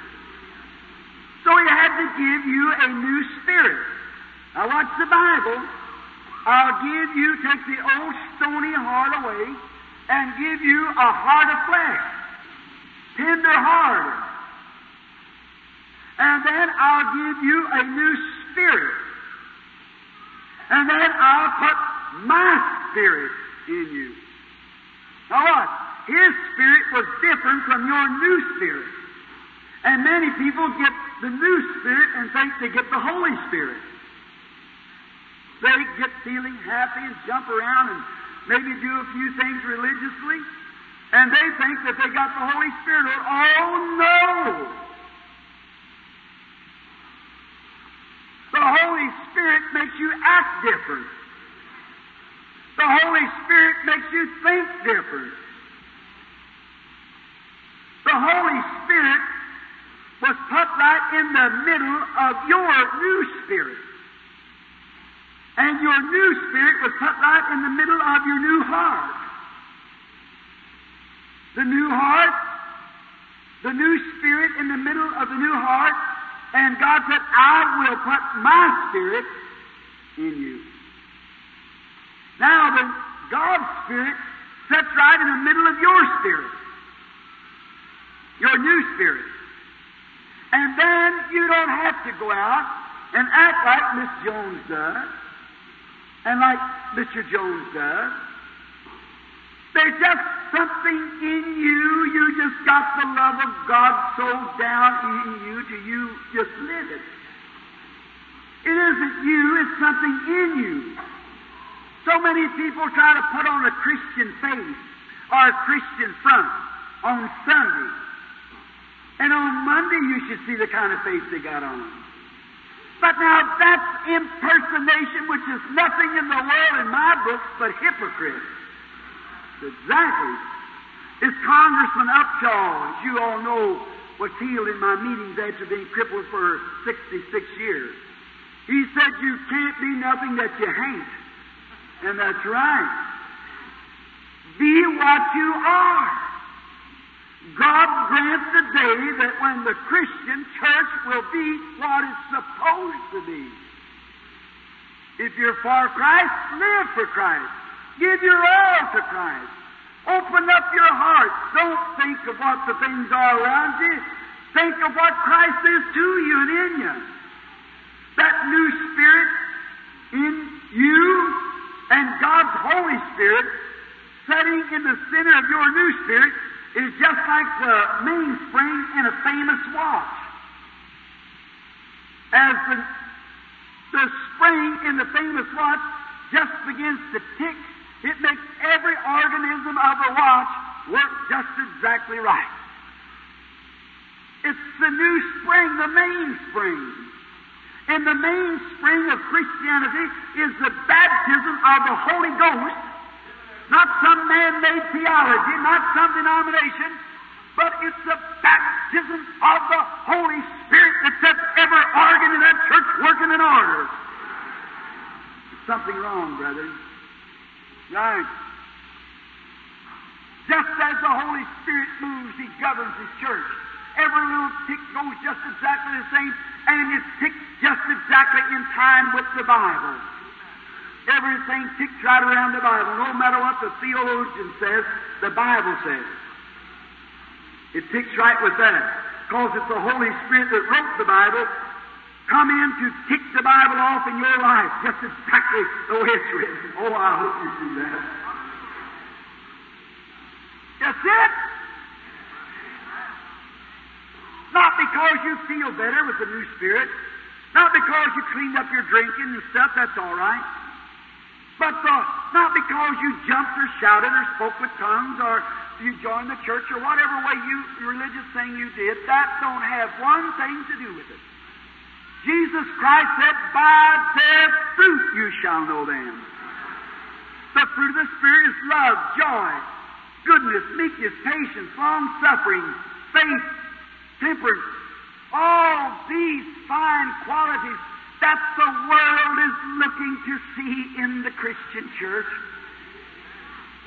[SPEAKER 1] So He had to give you a new spirit. Now watch the Bible. I'll give you, take the old stony heart away and give you a heart of flesh. Tender heart. And then I'll give you a new spirit. And then I'll put my spirit in you. Now what? His spirit was different from your new spirit. And many people get the new spirit and think they get the Holy Spirit. They get feeling happy and jump around and maybe do a few things religiously, and they think that they got the Holy Spirit. Oh no! The Holy Spirit makes you act different. The Holy Spirit makes you think different. The Holy Spirit was put right in the middle of your new spirit. And your new spirit was put right in the middle of your new heart. The new heart, the new spirit in the middle of the new heart, and God said, I will put my spirit in you. Now, the God's spirit sits right in the middle of your spirit your new spirit. And then you don't have to go out and act like Miss Jones does and like Mr. Jones does. There's just something in you. You just got the love of God so down in you to you just live it. It isn't you, it's something in you. So many people try to put on a Christian face or a Christian front on Sunday. And on Monday, you should see the kind of face they got on. But now that's impersonation, which is nothing in the world in my books but hypocrite. Exactly. It's Congressman Upshaw, as you all know, was healed in my meetings after being crippled for 66 years. He said, You can't be nothing that you ain't. And that's right. Be what you are. God grants the day that when the Christian church will be what it's supposed to be. If you're for Christ, live for Christ. Give your all to Christ. Open up your heart. Don't think of what the things are around you. Think of what Christ is to you and in you. That new spirit in you and God's Holy Spirit setting in the center of your new spirit is just like the mainspring in a famous watch. As the, the spring in the famous watch just begins to tick, it makes every organism of the watch work just exactly right. It's the new spring, the mainspring. And the mainspring of Christianity is the baptism of the Holy Ghost not some man made theology, not some denomination, but it's the baptism of the Holy Spirit that sets every organ in that church working in order. There's something wrong, brother. Right. Just as the Holy Spirit moves, He governs His church. Every little tick goes just exactly the same, and it ticks just exactly in time with the Bible. Everything ticks right around the Bible. No matter what the theologian says, the Bible says. It ticks right with that. Because it's the Holy Spirit that wrote the Bible, come in to kick the Bible off in your life, just exactly the way it's written. Oh, I hope you see that. That's it. Not because you feel better with the new Spirit, Not because you cleaned up your drinking and stuff, that's all right. But uh, not because you jumped or shouted or spoke with tongues or you joined the church or whatever way you religious thing you did, that don't have one thing to do with it. Jesus Christ said, By their fruit you shall know them. The fruit of the Spirit is love, joy, goodness, meekness, patience, long suffering, faith, temperance, all these fine qualities that the world is looking to see in the Christian church.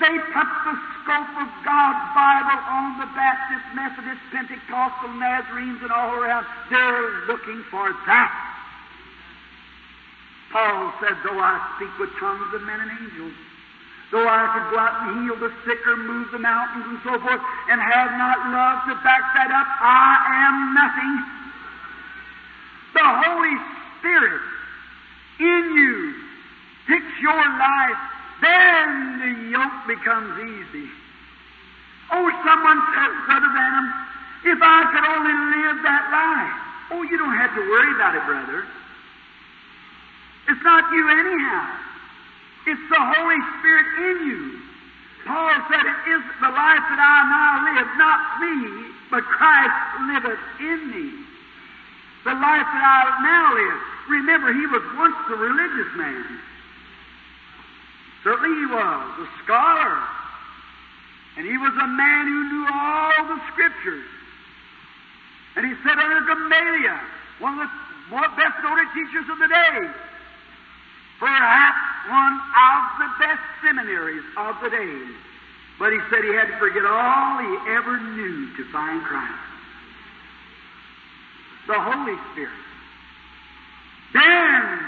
[SPEAKER 1] They put the scope of God's Bible on the Baptist, Methodist, Pentecostal, Nazarenes, and all around. They're looking for that. Paul said, Though I speak with tongues of men and angels, though I could go out and heal the sick or move the mountains and so forth, and have not love to back that up, I am nothing. The Holy Spirit in you takes your life, then the yoke becomes easy. Oh, someone says, Brother Branham, if I could only live that life. Oh, you don't have to worry about it, brother. It's not you anyhow. It's the Holy Spirit in you. Paul said, It is the life that I now live, not me, but Christ liveth in me. The life that I now live. Remember, he was once a religious man. Certainly he was, a scholar. And he was a man who knew all the Scriptures. And he said under Gamaliel, one of the best noted teachers of the day, perhaps one of the best seminaries of the day. But he said he had to forget all he ever knew to find Christ. The Holy Spirit. Then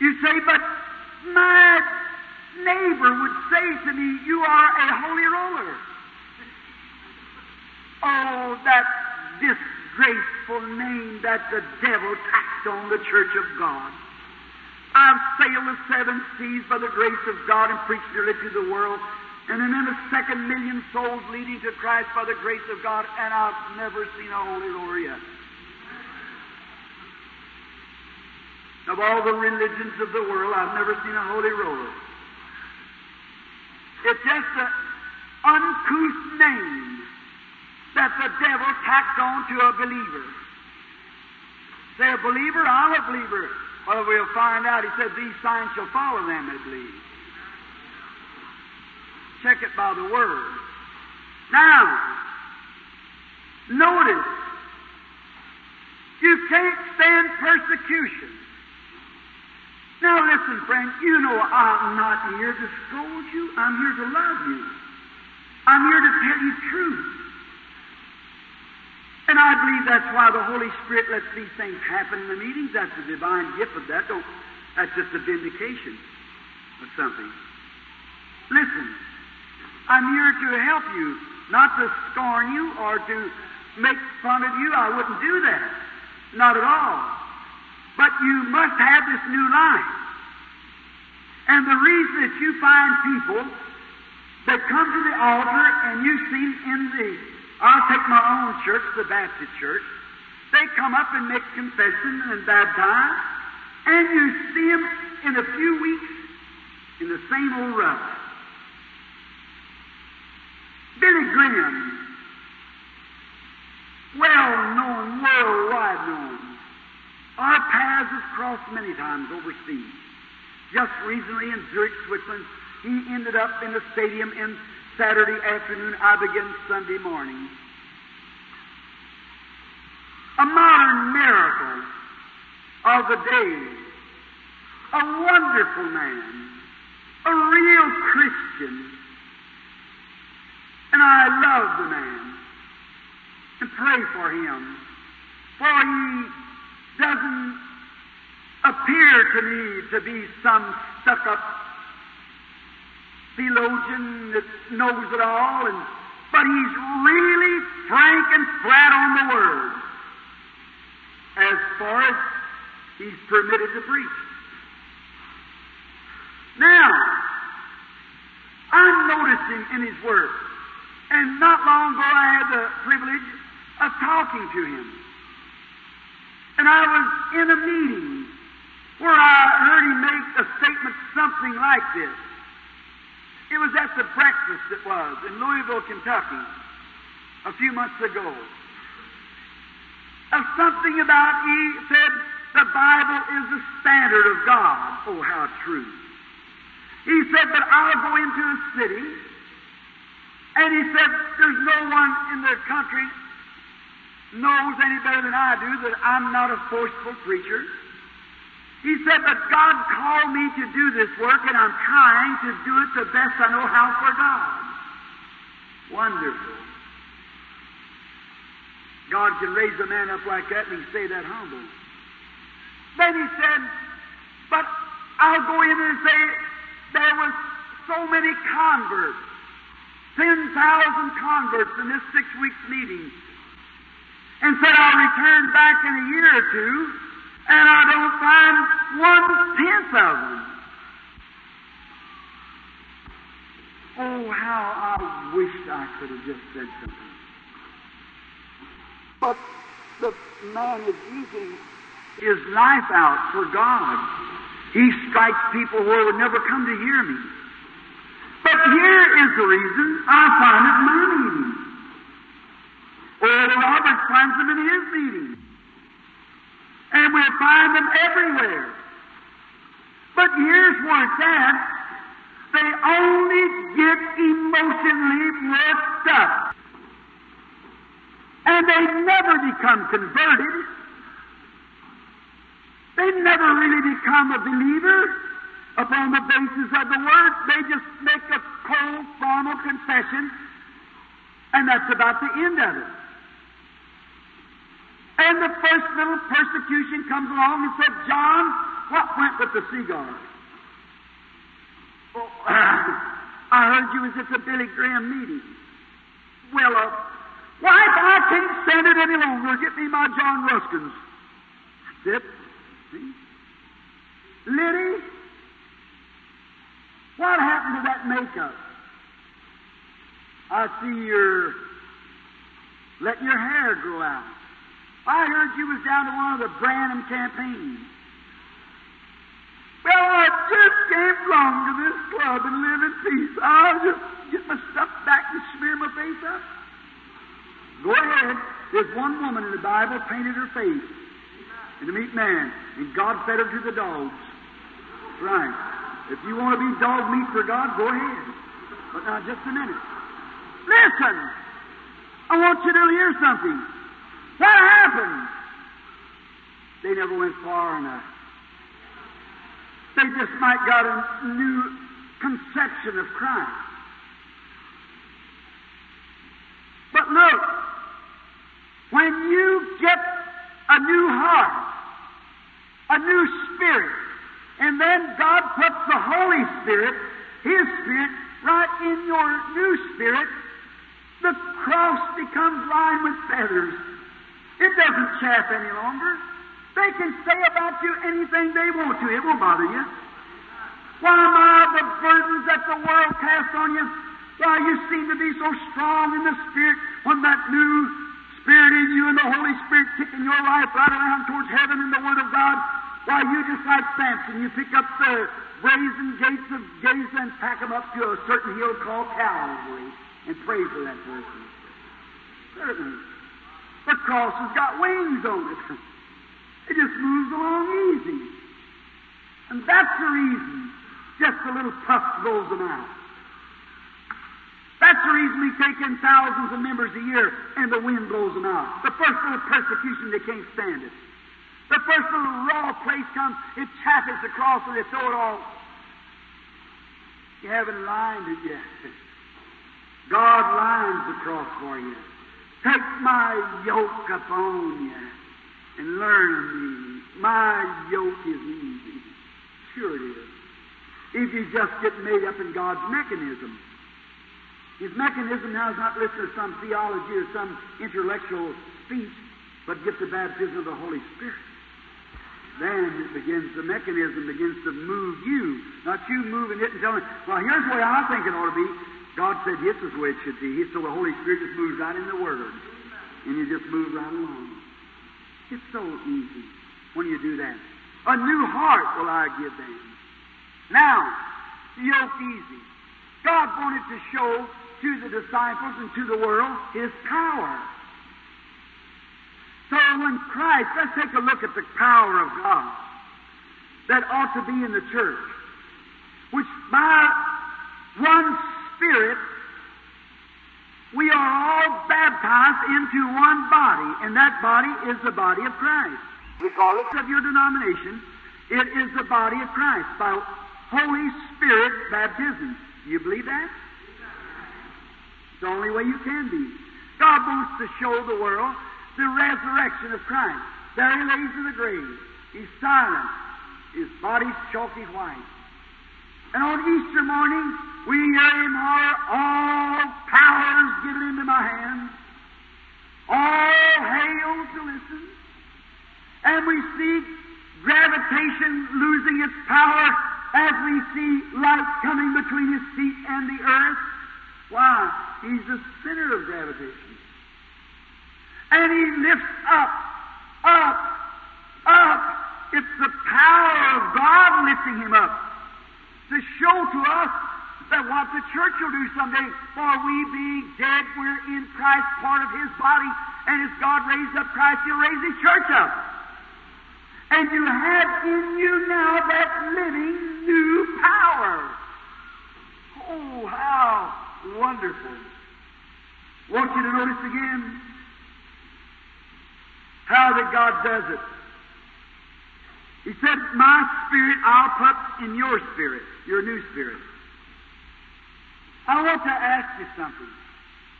[SPEAKER 1] you say, but my neighbor would say to me, You are a holy roller. Oh, that disgraceful name that the devil tacked on the church of God. I've sailed the seven seas by the grace of God and preached nearly to the world, and then a second million souls leading to Christ by the grace of God, and I've never seen a holy roller yet. Of all the religions of the world, I've never seen a holy roller. It's just an uncouth name that the devil tacked on to a believer. Say, a believer? I'm a believer. Well, we'll find out. He said, These signs shall follow them that believe. Check it by the Word. Now, notice, you can't stand persecution. Now listen, friend, you know I'm not here to scold you. I'm here to love you. I'm here to tell you truth. And I believe that's why the Holy Spirit lets these things happen in the meetings. That's a divine gift of that. Don't, that's just a vindication of something. Listen, I'm here to help you, not to scorn you or to make fun of you. I wouldn't do that. Not at all. But you must have this new life. And the reason that you find people that come to the altar and you see in the, I'll take my own church, the Baptist church, they come up and make confession and baptize, and you see them in a few weeks in the same old rut. Billy Graham, well known, worldwide known, our paths have crossed many times overseas. Just recently in Zurich, Switzerland, he ended up in the stadium in Saturday afternoon. I began Sunday morning. A modern miracle of the day. A wonderful man. A real Christian. And I love the man and pray for him. For he doesn't appear to me to be some stuck up theologian that knows it all, and, but he's really frank and flat on the Word as far as he's permitted to preach. Now, I'm noticing in his work, and not long ago I had the privilege of talking to him. And I was in a meeting where I heard him make a statement something like this. It was at the breakfast, it was, in Louisville, Kentucky, a few months ago. Of something about, he said, the Bible is the standard of God. Oh, how true. He said, that I'll go into a city, and he said, there's no one in the country knows any better than I do that I'm not a forceful preacher. He said, but God called me to do this work, and I'm trying to do it the best I know how for God. Wonderful. God can raise a man up like that and he stay that humble. Then he said, but I'll go in and say, there was so many converts, 10,000 converts in this six weeks meeting. And said, I'll return back in a year or two, and I don't find one tenth of them. Oh, how I wished I could have just said something. But the man is using his life out for God. He strikes people who would never come to hear me. But here is the reason I find it meeting. Oral Roberts finds them in his meeting. And we find them everywhere. But here's where it's at. They only get emotionally worked up. And they never become converted. They never really become a believer upon the basis of the Word. They just make a cold, formal confession, and that's about the end of it. And the first little persecution comes along and said, John, what went with the cigar? Oh, I heard you was at the Billy Graham meeting. Well, uh, wife, I can't stand it any longer. Get me my John Ruskins. That's. See? Liddy, what happened to that makeup? I see you're letting your hair grow out. I heard you was down to one of the Branham campaigns. Well, I just came along to this club and live in peace. I'll just get my stuff back and smear my face up. Go ahead. There's one woman in the Bible painted her face in to meet man, and God fed her to the dogs. Right. If you want to be dog meat for God, go ahead. But now, just a minute. Listen! I want you to hear something. What happened? They never went far enough. They just might got a new conception of Christ. But look, when you get a new heart, a new spirit, and then God puts the Holy Spirit, His Spirit, right in your new spirit, the cross becomes lined with feathers. It doesn't chaff any longer. They can say about you anything they want to. It won't bother you. Why, my, the burdens that the world casts on you, why, you seem to be so strong in the Spirit when that new Spirit in you and the Holy Spirit kicking your life right around towards heaven and the Word of God. Why, you just like Samson, you pick up the brazen gates of Gaza and pack them up to a certain hill called Calvary and pray for that person. Certainly. The cross has got wings on it. It just moves along easy. And that's the reason just a little puff blows them out. That's the reason we take in thousands of members a year and the wind blows them out. The first little persecution, they can't stand it. The first little raw place comes, it chaffes the cross and they throw it all. You haven't lined it yet. God lines the cross for you. Take my yoke upon you and learn of me. My yoke is easy. Sure it is. If you just get made up in God's mechanism. His mechanism now is not listen to some theology or some intellectual speech, but get the baptism of the Holy Spirit. Then it begins, the mechanism begins to move you, not you moving it and telling, well, here's the way I think it ought to be. God said this is the way it should be. So the Holy Spirit just moves right in the Word. And you just move right along. It's so easy when you do that. A new heart will I give them. Now, the yoke easy. God wanted to show to the disciples and to the world His power. So when Christ, let's take a look at the power of God that ought to be in the church, which by one Spirit we are all baptized into one body, and that body is the body of Christ. Regardless of your denomination, it is the body of Christ by Holy Spirit baptism. Do you believe that? It's the only way you can be. God wants to show the world the resurrection of Christ. There he lays in the grave. He's silent. His body's chalky white. And on Easter morning, we hear him holler, All power is given into my hands. All hail to listen. And we see gravitation losing its power as we see light coming between his feet and the earth. Why? He's the center of gravitation. And he lifts up, up, up. It's the power of God lifting him up to show to us that what the church will do someday, for we being dead, we're in Christ, part of His body, and as God raised up Christ, He'll raise His church up. And you have in you now that living new power. Oh, how wonderful. Want you to notice again how that God does it. He said, My spirit I'll put in your spirit, your new spirit. I want to ask you something.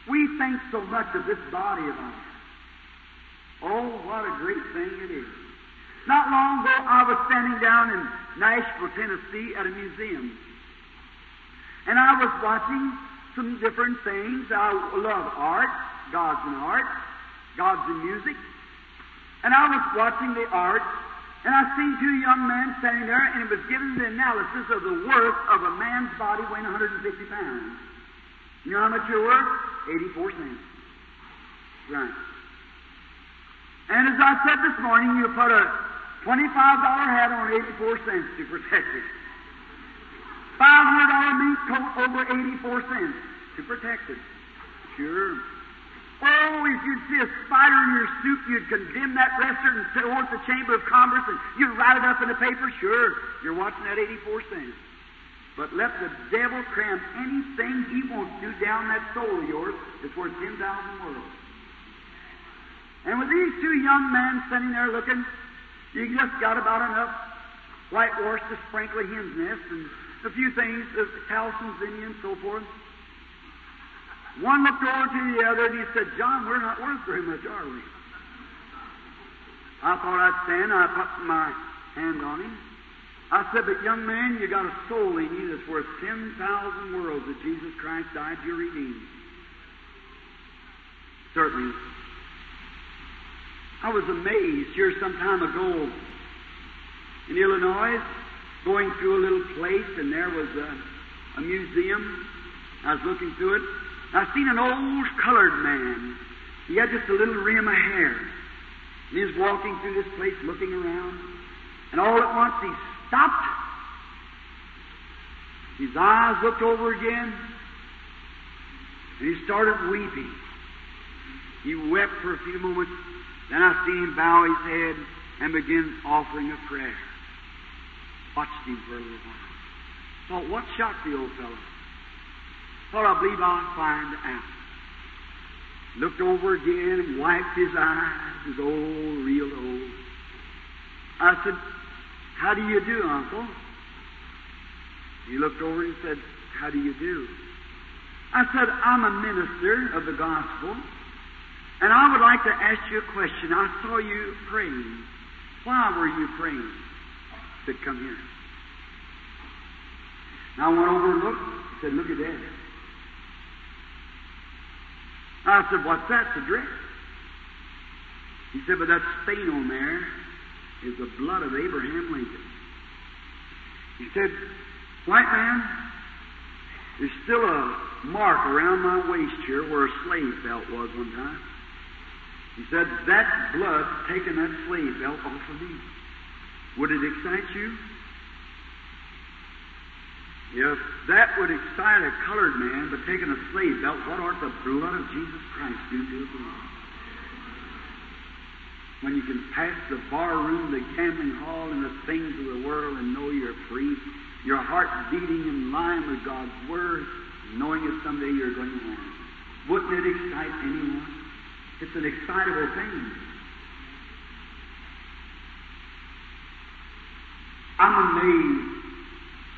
[SPEAKER 1] We think so much of this body of ours. Oh, what a great thing it is. Not long ago, I was standing down in Nashville, Tennessee at a museum. And I was watching some different things. I love art, gods in art, gods in music. And I was watching the art, and I seen two young men standing there, and it was giving the analysis of the worth of a man's body weighing 150 pounds. You know how much you're worth? 84 cents. Right. And as I said this morning, you put a $25 hat on 84 cents to protect it. $500 mink coat over 84 cents to protect it. Sure. Oh, if you'd see a spider in your suit, you'd condemn that restaurant and throw it to the Chamber of Commerce and you'd write it up in the paper. Sure, you're watching that 84 cents. But let the devil cram anything he wants to do down that soul of yours that's worth 10,000 worlds. And with these two young men sitting there looking, you just got about enough whitewash to sprinkle a hen's nest and a few things, the calciums in you and so forth. One looked over to the other and he said, John, we're not worth very much, are we? I thought I'd stand. I put my hand on him. I said, but young man, you got a soul in you that's worth 10,000 worlds that Jesus Christ died to redeem. Certainly. I was amazed here some time ago in Illinois, going through a little place, and there was a, a museum. I was looking through it. I seen an old colored man. He had just a little rim of hair. And he was walking through this place looking around. And all at once he stopped. His eyes looked over again. And he started weeping. He wept for a few moments. Then I seen him bow his head and begin offering a prayer. Watched him for a little while. Thought, what shocked the old fellow? Thought I believe I'll find out. Looked over again and wiped his eyes, his old, real old. I said, How do you do, Uncle? He looked over and said, How do you do? I said, I'm a minister of the gospel, and I would like to ask you a question. I saw you praying. Why were you praying? He said, Come here. And I went over and looked. He said, Look at that. I said, What's that? It's a dress. He said, But that stain on there is the blood of Abraham Lincoln. He said, White man, there's still a mark around my waist here where a slave belt was one time. He said, That blood taken that slave belt off of me. Would it excite you? If that would excite a colored man, but taking a slave belt, what ought the blood of Jesus Christ do to a? When you can pass the bar room, the gambling hall, and the things of the world and know you're free, your heart beating in line with God's Word, knowing that someday you're going to have. Wouldn't it excite anyone? It's an excitable thing. I'm amazed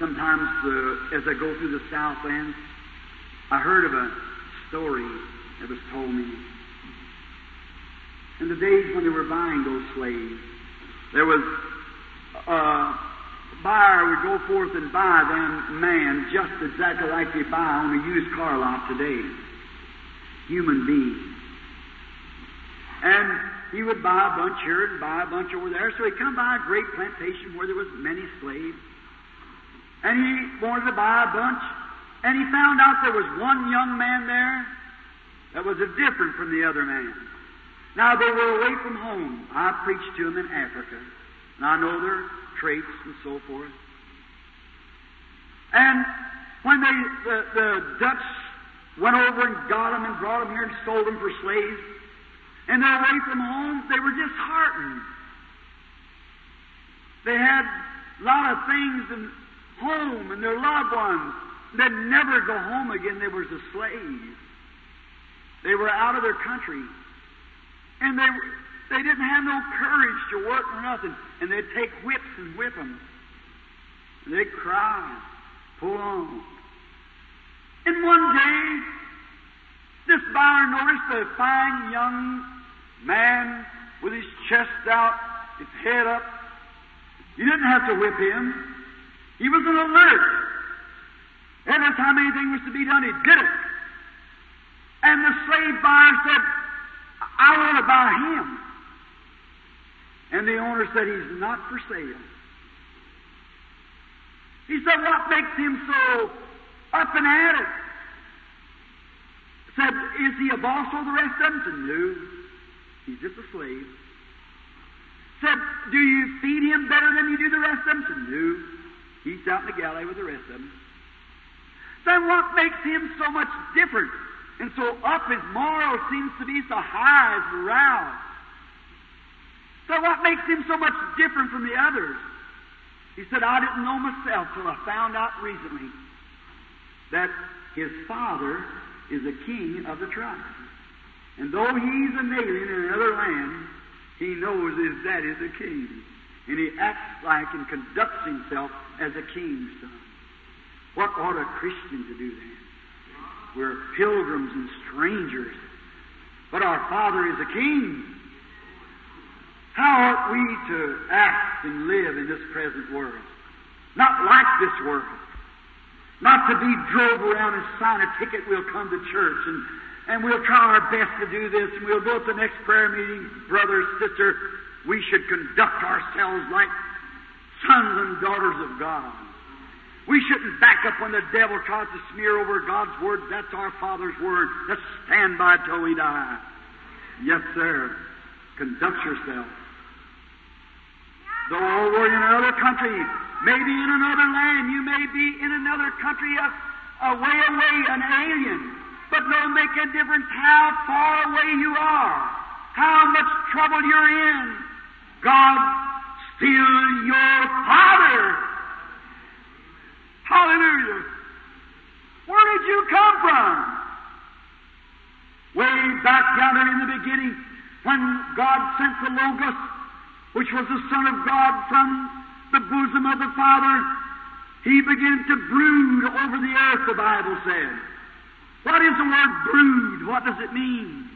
[SPEAKER 1] sometimes uh, as I go through the Southland. I heard of a story that was told me. In the days when they were buying those slaves, there was a buyer would go forth and buy them man just exactly like they buy on a used car lot today. Human beings. And he would buy a bunch here and buy a bunch over there. So he'd come by a great plantation where there was many slaves. And he wanted to buy a bunch. And he found out there was one young man there that was different from the other man. Now they were away from home. I preached to them in Africa. And I know their traits and so forth. And when they, the, the Dutch went over and got them and brought them here and sold them for slaves, and they're away from home, they were disheartened. They had a lot of things in home and their loved ones. They'd never go home again. They were a slave. They were out of their country. And they, they didn't have no courage to work or nothing. And they'd take whips and whip them. And they'd cry, pull on. And one day, this buyer noticed a fine young man with his chest out, his head up. You didn't have to whip him. He was an alert. Every time anything was to be done, he did it. And the slave buyer said, I want to buy him. And the owner said, He's not for sale. He said, What makes him so up and at it? Said, Is he a boss over the rest of them? Said, No. He's just a slave. Said, Do you feed him better than you do the rest of them? Said, No. He's out in the galley with the rest of them. Then what makes him so much different and so up his moral seems to be so high as morale? So what makes him so much different from the others? He said, I didn't know myself till I found out recently that his father is a king of the tribe. And though he's an alien in another land, he knows his daddy's a king. And he acts like and conducts himself as a king's son. What ought a Christian to do then? We're pilgrims and strangers, but our Father is a king. How ought we to act and live in this present world? Not like this world. Not to be drove around and sign a ticket, we'll come to church and, and we'll try our best to do this and we'll go to the next prayer meeting, brother, sister. We should conduct ourselves like sons and daughters of God. We shouldn't back up when the devil tries to smear over God's word. That's our Father's word. Let's stand by till we die. Yes, sir. Conduct yourself. Though we're in another country, maybe in another land, you may be in another country, a, a way away, an alien. But no make a difference how far away you are, how much trouble you're in. God still your Father. Hallelujah. Where did you come from? Way back down there in the beginning, when God sent the Logos, which was the Son of God from the bosom of the Father, He began to brood over the earth, the Bible says. What is the word brood? What does it mean?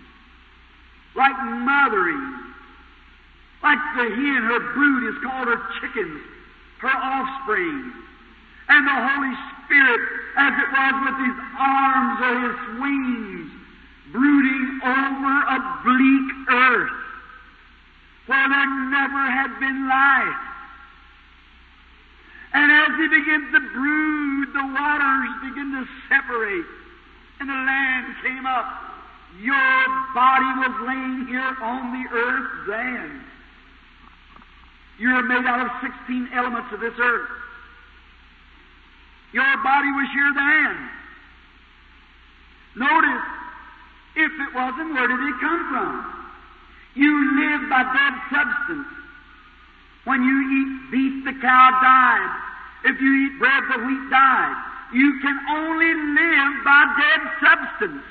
[SPEAKER 1] Like mothering. Like the hen, her brood is called her chickens, her offspring. And the Holy Spirit, as it was with his arms or his wings, brooding over a bleak earth where there never had been life. And as he begins to brood, the waters begin to separate, and the land came up Your body was laying here on the earth then. You're made out of 16 elements of this earth. Your body was here then. Notice, if it wasn't, where did it come from? You live by dead substance. When you eat beef, the cow died. If you eat bread, the wheat died. You can only live by dead substance.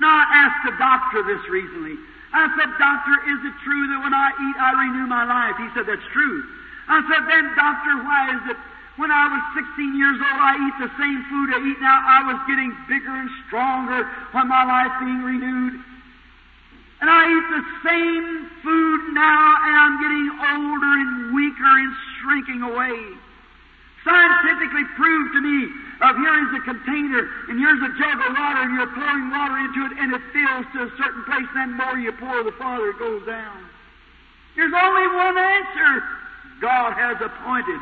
[SPEAKER 1] Now, I asked a doctor this recently. I said, Doctor, is it true that when I eat, I renew my life? He said, That's true. I said, Then, Doctor, why is it when I was 16 years old, I eat the same food I eat now? I was getting bigger and stronger when my life being renewed. And I eat the same food now, and I'm getting older and weaker and shrinking away. Scientifically proved to me of here is a container, and here's a jug of water, and you're pouring water into it, and it fills to a certain place, and then more you pour, the farther it goes down. There's only one answer God has appointed.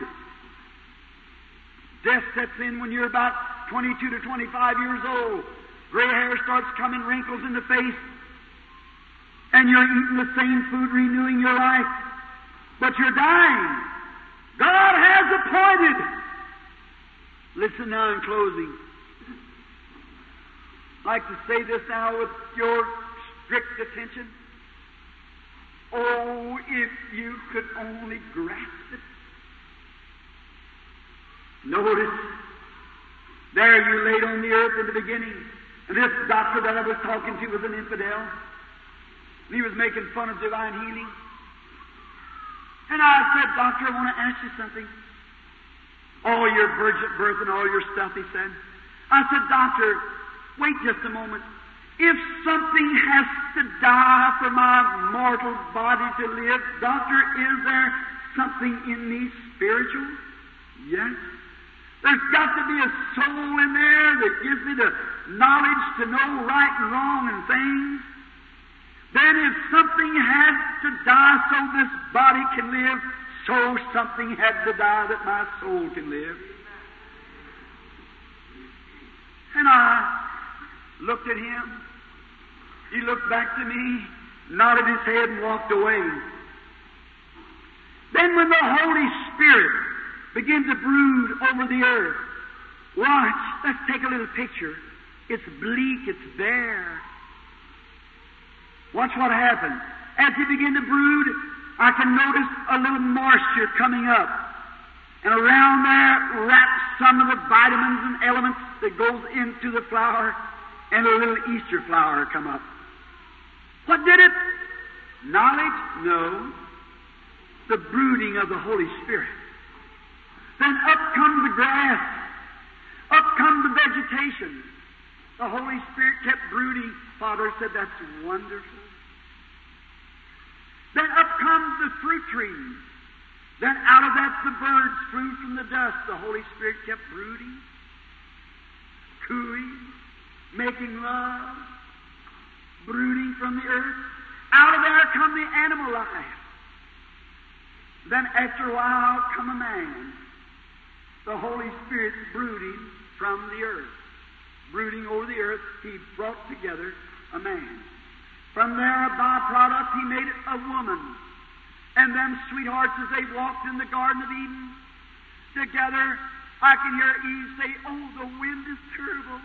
[SPEAKER 1] Death sets in when you're about 22 to 25 years old. Gray hair starts coming, wrinkles in the face, and you're eating the same food, renewing your life, but you're dying. God has appointed. Listen now in closing. I'd like to say this now with your strict attention. Oh, if you could only grasp it. Notice, there you laid on the earth in the beginning. And this doctor that I was talking to was an infidel. And he was making fun of divine healing. And I said, Doctor, I want to ask you something. All your virgin birth and all your stuff, he said. I said, Doctor, wait just a moment. If something has to die for my mortal body to live, Doctor, is there something in me spiritual? Yes. There's got to be a soul in there that gives me the knowledge to know right and wrong and things. Then if something had to die so this body can live, so something had to die that my soul can live. And I looked at him. He looked back to me, nodded his head, and walked away. Then when the Holy Spirit begin to brood over the earth. Watch. Let's take a little picture. It's bleak. It's bare. Watch what happens. As he begin to brood, I can notice a little moisture coming up. And around there wraps some of the vitamins and elements that goes into the flower, and a little Easter flower come up. What did it? Knowledge? No. The brooding of the Holy Spirit. Then up comes the grass. Up comes the vegetation. The Holy Spirit kept brooding. Father said, That's wonderful. Then up comes the fruit trees. Then out of that the birds flew from the dust. The Holy Spirit kept brooding, cooing, making love, brooding from the earth. Out of there come the animal life. Then after a while come a man the Holy Spirit brooding from the earth. Brooding over the earth, He brought together a man. From there, a byproduct, He made a woman. And them sweethearts, as they walked in the Garden of Eden together, I can hear Eve say, Oh, the wind is terrible.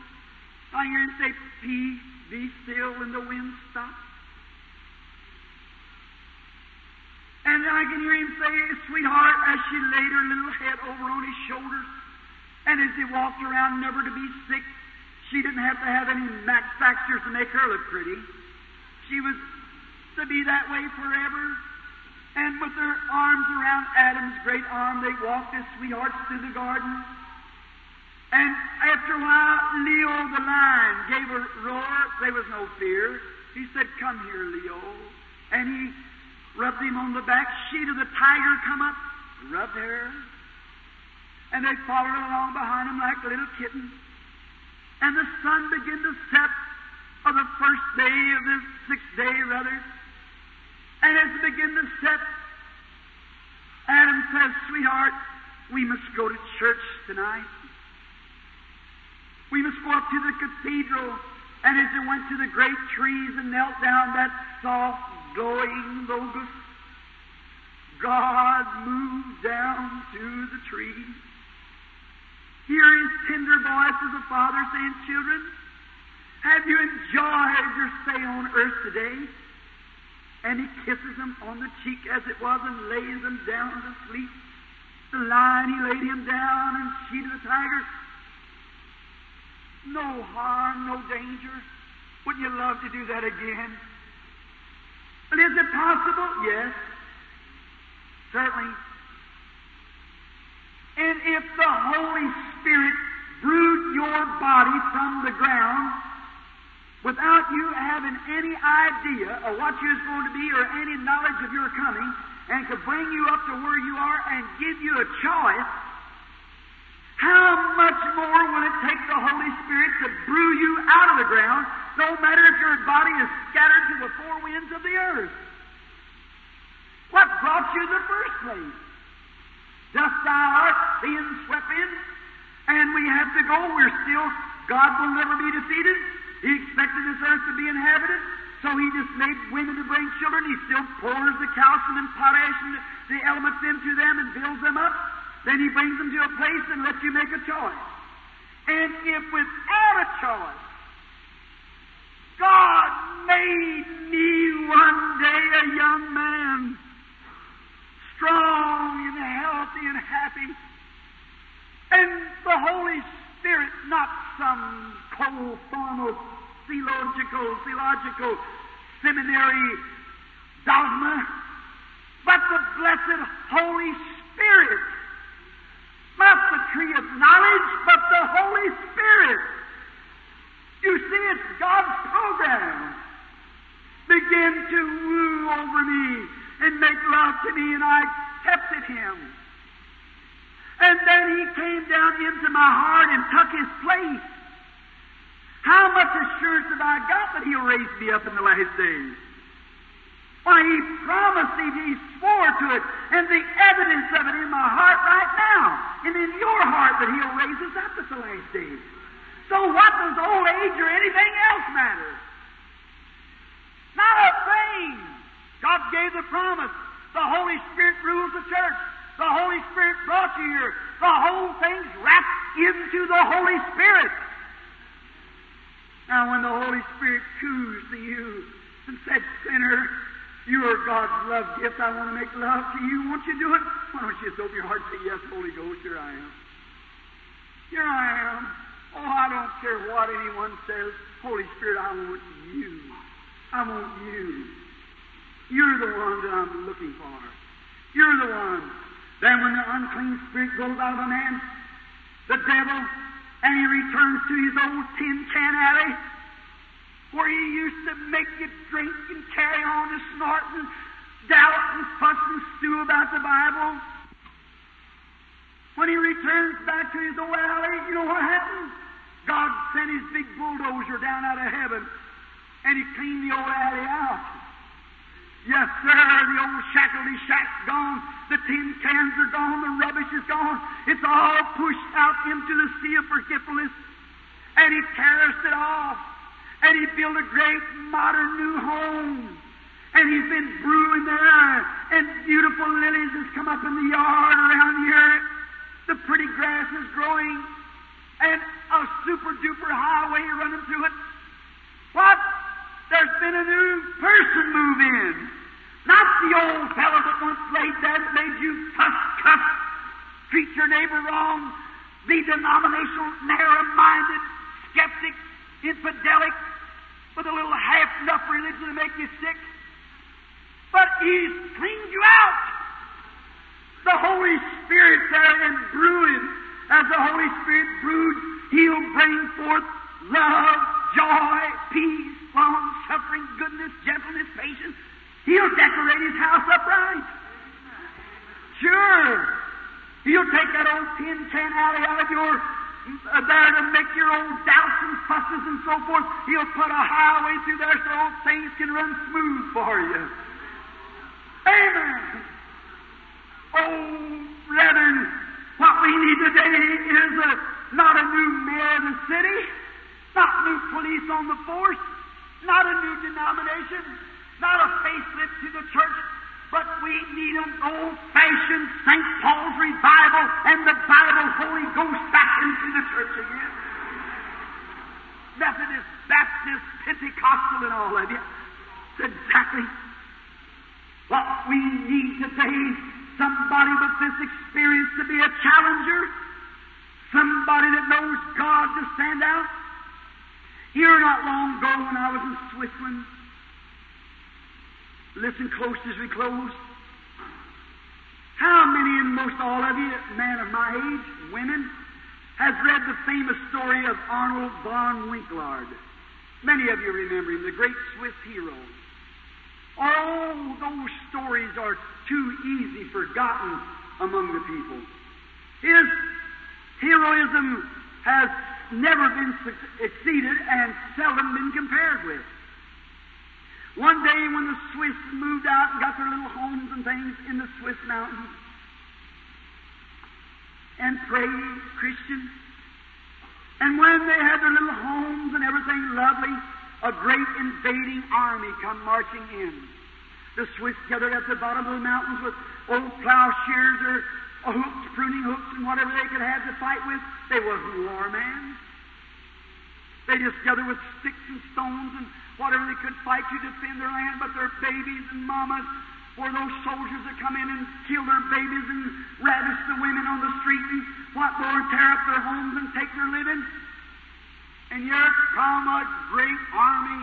[SPEAKER 1] I hear him say, Peace, be still, and the wind stops. And I can hear him say, sweetheart, as she laid her little head over on his shoulders, and as he walked around never to be sick, she didn't have to have any manufacturers to make her look pretty. She was to be that way forever. And with their arms around Adam's great arm, they walked as sweethearts through the garden. And after a while, Leo the lion gave a roar. There was no fear. He said, Come here, Leo. And he rubbed him on the back. Sheet of the tiger come up, rubbed her. And they followed along behind him like little kittens. And the sun began to set of the first day of the sixth day, rather. And as it begin to set, Adam says, Sweetheart, we must go to church tonight. We must go up to the cathedral And as they went to the great trees and knelt down that soft, glowing logos, God moved down to the trees. Hear his tender voice as a father saying, Children, have you enjoyed your stay on earth today? And he kisses them on the cheek as it was and lays them down to sleep. The lion, he laid him down and sheeted the tiger. No harm, no danger. Wouldn't you love to do that again? But is it possible? Yes. Certainly. And if the Holy Spirit brewed your body from the ground without you having any idea of what you're going to be or any knowledge of your coming, and could bring you up to where you are and give you a choice, how much more will it take the Holy Spirit to brew you out of the ground, no matter if your body is scattered to the four winds of the earth? What brought you in the first place? Dust thou art, being swept in, and we have to go. We're still, God will never be defeated. He expected this earth to be inhabited, so He just made women to bring children. He still pours the calcium and potash and the elements into them and builds them up. Then He brings them to a place and lets you make a choice. And if without a choice, God made me one day a young man, strong and healthy and happy, and the Holy Spirit, not some cold formal theological, theological seminary dogma, but the blessed Holy Spirit. Not the tree of knowledge, but the Holy Spirit. You see, it's God's program. Begin to woo over me and make love to me, and I accepted Him. And then He came down into my heart and took His place. How much assurance have I got that He'll raise me up in the last days? Why, He promised it, He swore to it, and the evidence of it in my heart right now, and in your heart that He'll raise us up at the last days. So what does old age or anything else matter? Not a thing. God gave the promise. The Holy Spirit rules the church. The Holy Spirit brought you here. The whole thing's wrapped into the Holy Spirit. Now, when the Holy Spirit coos to you and said, Sinner, you are God's love gift. I want to make love to you. Won't you do it? Why don't you just open your heart and say, Yes, Holy Ghost, here I am. Here I am. Oh, I don't care what anyone says. Holy Spirit, I want you. I want you. You're the one that I'm looking for. You're the one. Then when the unclean spirit goes out of a man, the devil, and he returns to his old tin can alley, where he used to make you drink and carry on and snort and doubt and fuss and stew about the Bible. When he returns back to his old alley, you know what happens? God sent his big bulldozer down out of heaven, and he cleaned the old alley out. Yes, sir, the old Shackledy shack's gone, the tin cans are gone, the rubbish is gone. It's all pushed out into the sea of forgetfulness, and he tears it off, and he built a great modern new home. And he's been brewing there, and beautiful lilies has come up in the yard around here. The pretty grass is growing, and a super duper highway running through it. What? There's been a new person move in. Not the old fellow that once laid that made you fuss, cuss, treat your neighbor wrong, the denominational, narrow-minded, skeptic, infidelic, with a little half-enough religion to make you sick. But He's cleaned you out. The Holy Spirit's there and brewing. As the Holy Spirit broods, He'll bring forth love, joy, peace, long suffering, goodness, gentleness, patience. He'll decorate his house upright. Sure. He'll take that old tin can alley out of your uh, there to make your old doubts and fusses and so forth. He'll put a highway through there so all things can run smooth for you. Amen. Oh, brethren, what we need today is a, not a new mayor of the city. Not new police on the force, not a new denomination, not a facelift to the church, but we need an old-fashioned St. Paul's revival and the Bible Holy Ghost back into the church again. Methodist, Baptist, Pentecostal, and all of you. It's exactly what we need today. Somebody with this experience to be a challenger. Somebody that knows God to stand out. Here not long ago when I was in Switzerland, listen close as we close. How many, and most all of you, men of my age, women, has read the famous story of Arnold von Winkelried? Many of you remember him, the great Swiss hero. All those stories are too easy forgotten among the people. His heroism has never been exceeded and seldom been compared with. One day when the Swiss moved out and got their little homes and things in the Swiss mountains and prayed Christians, and when they had their little homes and everything lovely, a great invading army come marching in. The Swiss gathered at the bottom of the mountains with old plowshares or hooks, pruning hooks, and whatever they could have to fight with. They wasn't war men. They just gathered with sticks and stones and whatever they could fight to defend their land, but their babies and mamas were those soldiers that come in and kill their babies and ravish the women on the street and what more, tear up their homes and take their living. And here come a great army,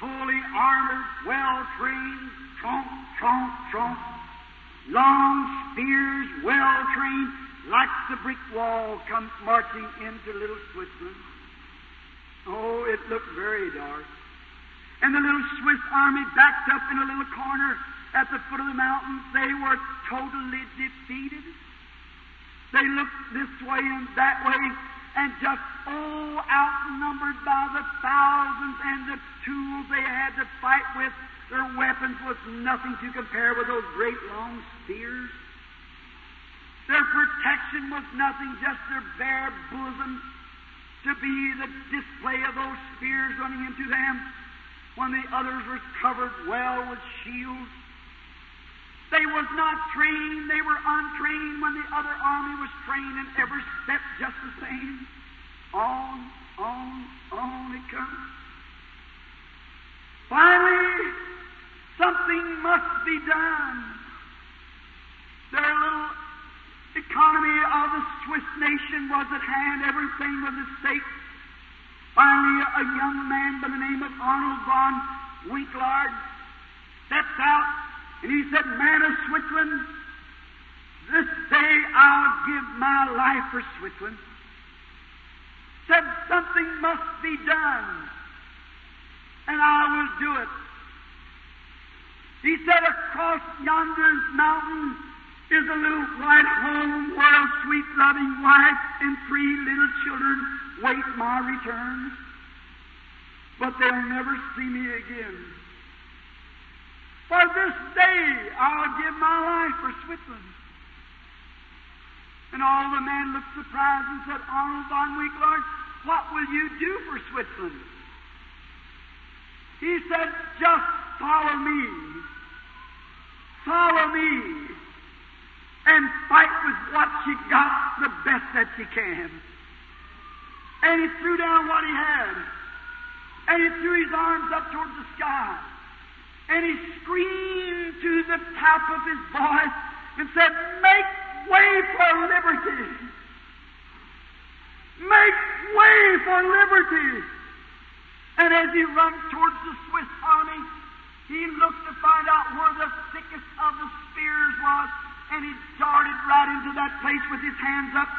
[SPEAKER 1] fully armored, well trained, tromp, tromp, tromp, long spears, well trained, like the brick wall, come marching into little Switzerland. Oh, it looked very dark. And the little Swiss army backed up in a little corner at the foot of the mountain. They were totally defeated. They looked this way and that way and just all outnumbered by the thousands and the tools they had to fight with. Their weapons was nothing to compare with those great long spears. Their protection was nothing, just their bare bosoms to be the display of those spears running into them when the others were covered well with shields. They was not trained, they were untrained when the other army was trained in every step just the same. On, on, on it comes. Finally, something must be done. Their little economy of the Swiss nation was at hand, everything was at stake. Finally, a young man by the name of Arnold von Winkelried steps out and he said, Man of Switzerland, this day I'll give my life for Switzerland. Said something must be done, and I will do it. He said, Across yonder mountain is a little white home where a sweet, loving wife and three little children wait my return. But they'll never see me again. For this day I'll give my life for Switzerland. And all the men looked surprised and said, oh, Arnold von Winkelried, what will you do for Switzerland? He said, just follow me. Follow me. And fight with what she got the best that she can. And he threw down what he had. And he threw his arms up towards the sky. And he screamed to the top of his voice and said, Make way for liberty! Make way for liberty! And as he runs towards the Swiss army, he looked to find out where the thickest of the spears was, and he darted right into that place with his hands up.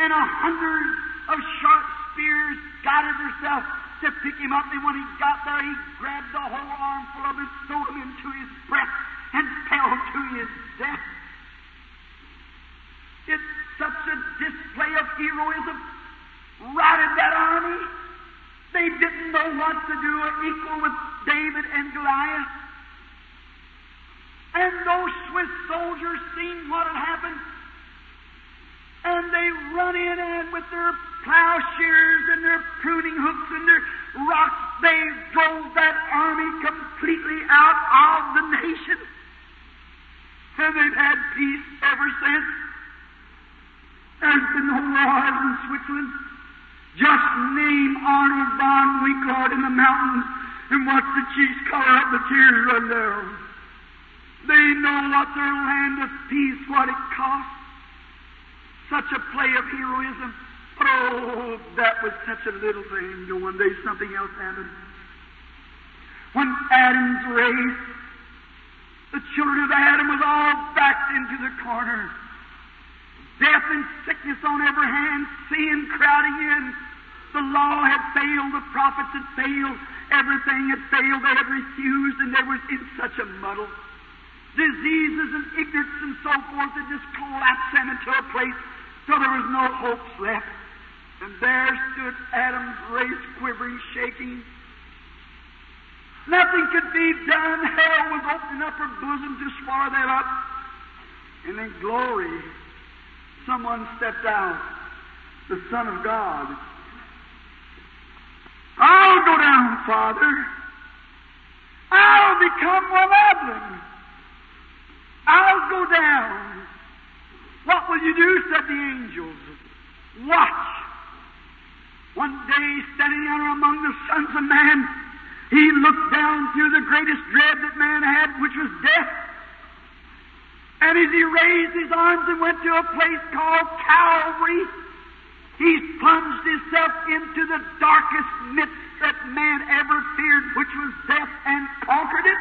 [SPEAKER 1] And a hundred of sharp spears guided herself to pick him up, and when he got there, he grabbed the whole armful of him, threw them into his breast, and fell to his death. It's such a display of heroism. Routed that army. They didn't know what to do, equal with David and Goliath. And those Swiss soldiers seen what had happened. And they run in and with their plowshares and their pruning hooks and their rocks, they drove that army completely out of the nation. And they've had peace ever since. There's been no wars in Switzerland. Just name Arnold von Winkelried in the mountains and watch the chiefs color up the tears run down. They know what their land of peace, what it costs. Such a play of heroism. Oh, that was such a little thing. One day something else happened. When Adam's race, the children of Adam was all backed into the corner. Death and sickness on every hand, sin crowding in. The law had failed, the prophets had failed, everything had failed, they had refused, and they were in such a muddle. Diseases and ignorance and so forth had just collapsed them into a place so there was no hopes left. And there stood Adam's race quivering, shaking. Nothing could be done. Hell was opening up her bosom to swallow that up. And in glory, someone stepped out, the Son of God. I'll go down, Father. I'll become one of them. I'll go down. What will you do? said the angels. Watch. One day, standing there among the sons of man, he looked down through the greatest dread that man had, which was death. And as he raised his arms and went to a place called Calvary, he plunged himself into the darkest midst that man ever feared, which was death, and conquered it.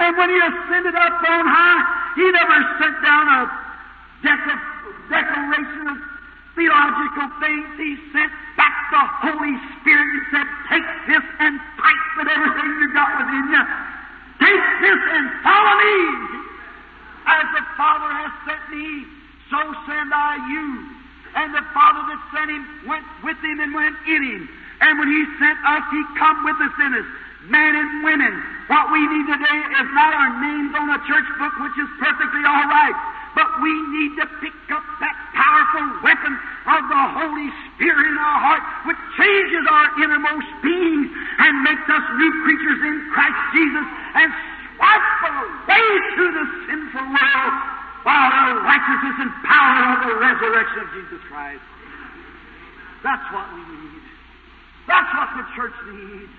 [SPEAKER 1] And when he ascended up on high, he never sent down a declaration of theological things. He sent back the Holy Spirit and said, Take this and fight with everything you got within you. Take this and follow me. As the Father has sent me, so send I you. And the Father that sent him went with him and went in him. And when he sent us, he come with us in us. Men and women. What we need today is not our names on a church book, which is perfectly all right. But we need to pick up that powerful weapon of the Holy Spirit in our heart, which changes our innermost being and makes us new creatures in Christ Jesus and swipes away through the sinful world while the righteousness and power of the resurrection of Jesus Christ. That's what we need. That's what the church needs.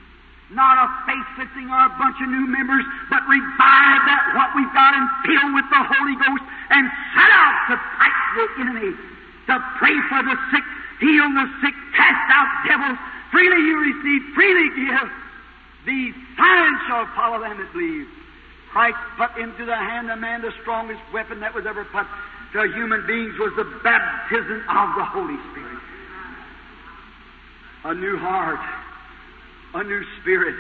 [SPEAKER 1] Not a face fixing or a bunch of new members, but revive that what we've got and fill with the Holy Ghost and set out to fight the enemy, to pray for the sick, heal the sick, cast out devils. Freely you receive, freely give. These signs shall follow them that believe. Christ put into the hand of man the strongest weapon that was ever put to human beings was the baptism of the Holy Spirit. A new heart a new spirit,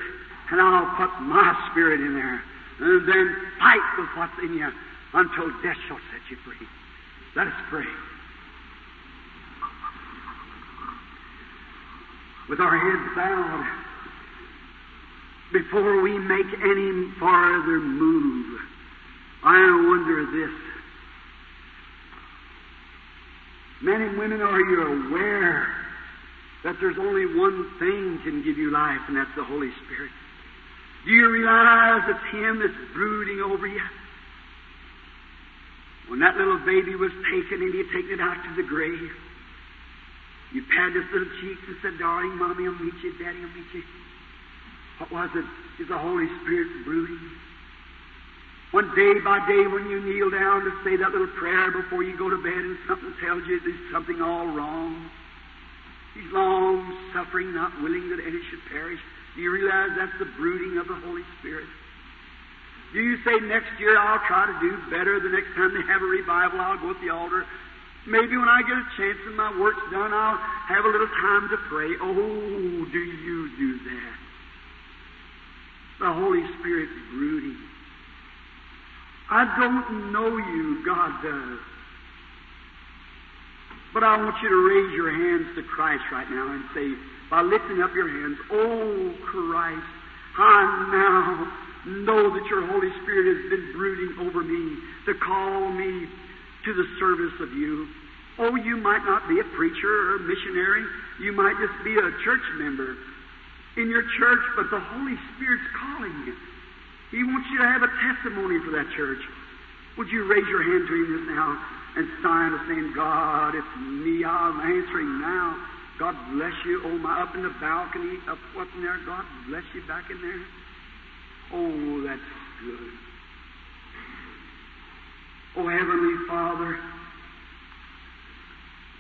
[SPEAKER 1] and I'll put my spirit in there. And then fight with what's in you until death shall set you free. Let us pray. With our heads bowed, before we make any farther move, I wonder this. Men and women, are you aware that there's only one thing can give you life, and that's the Holy Spirit. Do you realize it's Him that's brooding over you? When that little baby was taken and you taken it out to the grave, you patted his little cheeks and said, Darling, Mommy, I'll meet you, Daddy, I'll meet you. What was it? Is the Holy Spirit brooding? One day by day when you kneel down to say that little prayer before you go to bed and something tells you there's something all wrong, He's long suffering, not willing that any should perish. Do you realize that's the brooding of the Holy Spirit? Do you say next year I'll try to do better? The next time they have a revival, I'll go to the altar. Maybe when I get a chance and my work's done, I'll have a little time to pray. Oh, do you do that? The Holy Spirit's brooding. I don't know you, God does. But I want you to raise your hands to Christ right now and say, by lifting up your hands, Oh Christ, I now know that your Holy Spirit has been brooding over me to call me to the service of you. Oh, you might not be a preacher or a missionary. You might just be a church member in your church, but the Holy Spirit's calling you. He wants you to have a testimony for that church. Would you raise your hand to Him just now and sign a saying, God, it's me. I'm answering now. God bless you. Oh, my, up in the balcony, up, up in there. God bless you back in there. Oh, that's good. Oh, Heavenly Father,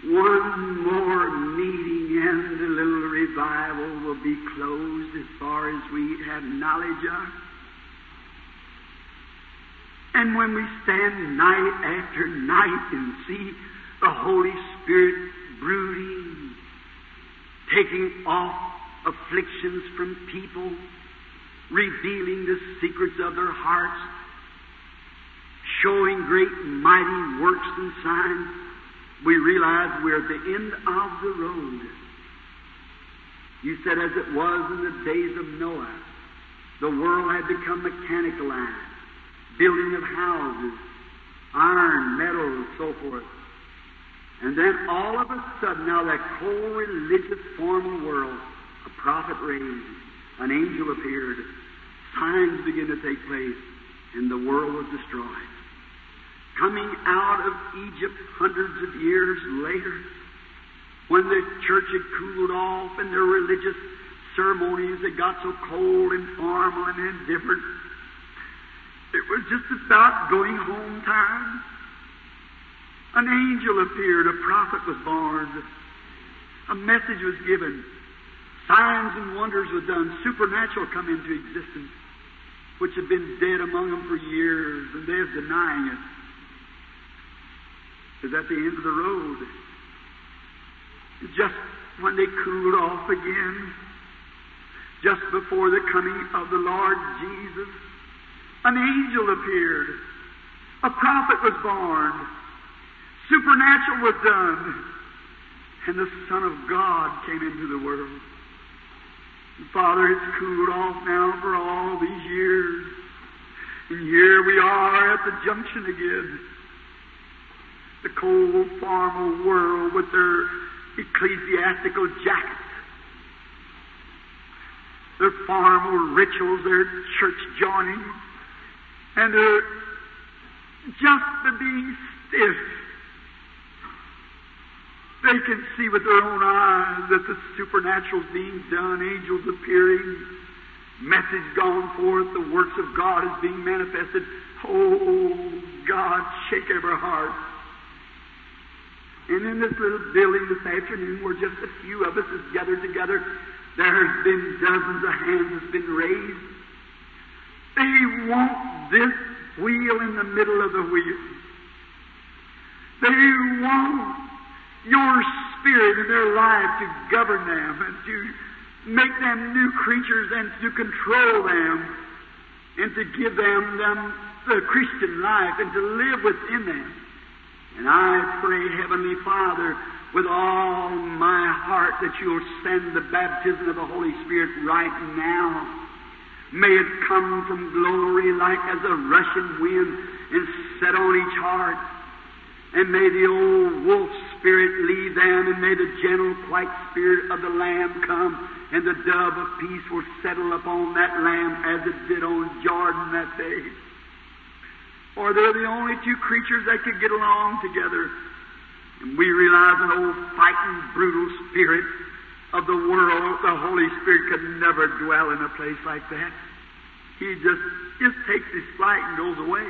[SPEAKER 1] one more meeting and the little revival will be closed as far as we have knowledge of. And when we stand night after night and see the Holy Spirit brooding, taking off afflictions from people, revealing the secrets of their hearts, showing great mighty works and signs, we realize we're at the end of the road. You said, as it was in the days of Noah, the world had become mechanicalized, building of houses, iron, metal, and so forth. And then all of a sudden, now that whole religious formal world, a prophet raised, an angel appeared, signs began to take place, and the world was destroyed. Coming out of Egypt hundreds of years later, when the church had cooled off and their religious ceremonies had got so cold and formal and indifferent, it was just about going home time. An angel appeared, a prophet was born, a message was given, signs and wonders were done, supernatural come into existence, which had been dead among them for years, and they're denying it. Is at the end of the road. Just when they cooled off again, just before the coming of the Lord Jesus, an angel appeared. A prophet was born. Supernatural was done. And the Son of God came into the world. And Father, it's cooled off now for all these years. And here we are at the junction again. The cold, formal world with their ecclesiastical jackets, their formal rituals, their church joining, and their just the being stiff. They can see with their own eyes that the supernatural's being done, angels appearing, message gone forth, the works of God is being manifested. Oh, God, shake every heart. And in this little building this afternoon, where just a few of us is gathered together, there has been dozens of hands that's been raised. They want this wheel in the middle of the wheel. They want your spirit in their life to govern them and to make them new creatures and to control them and to give them, them the Christian life and to live within them. And I pray, Heavenly Father, with all my heart that you'll send the baptism of the Holy Spirit right now. May it come from glory like as a rushing wind and set on each heart. And may the old wolf spirit leave them, and may the gentle, quiet spirit of the Lamb come, and the dove of peace will settle upon that Lamb as it did on Jordan that day. For they're the only two creatures that could get along together. And we realize an old fighting, brutal spirit of the world, the Holy Spirit could never dwell in a place like that. He just just takes his flight and goes away.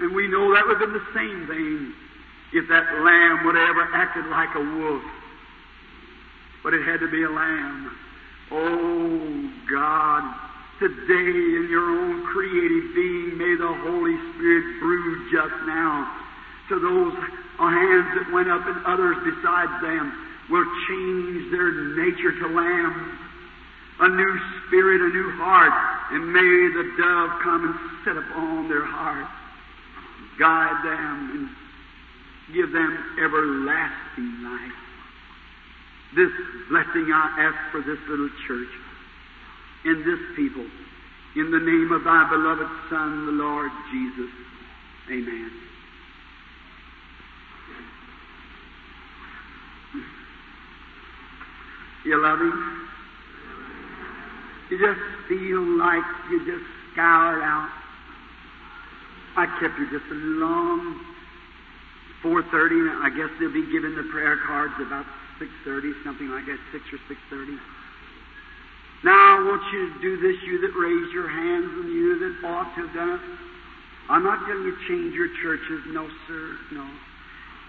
[SPEAKER 1] And we know that would have been the same thing if that lamb would have ever acted like a wolf. But it had to be a lamb. Oh, God, today in your own creative being, may the Holy Spirit brood just now to those hands that went up and others besides them will change their nature to lambs. A new spirit, a new heart, and may the dove come and sit upon their heart, guide them, and give them everlasting life. This blessing I ask for this little church in this people. In the name of thy beloved Son, the Lord Jesus. Amen. You love him? You just feel like you just scoured out. I kept you just a long 4.30, and I guess they'll be giving the prayer cards about 6.30, something like that, 6 or 6.30. Now I want you to do this, you that raise your hands and you that ought to have done it. I'm not telling you change your churches. No, sir, no.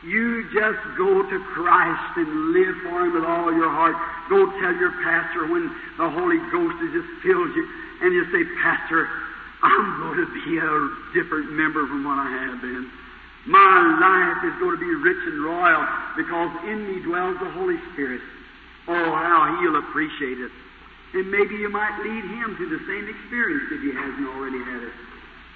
[SPEAKER 1] You just go to Christ and live for Him with all your heart. Go tell your pastor when the Holy Ghost has just filled you, and you say, Pastor, I'm going to be a different member from what I have been. My life is going to be rich and royal because in me dwells the Holy Spirit. Oh, how He'll appreciate it. And maybe you might lead Him to the same experience if He hasn't already had it.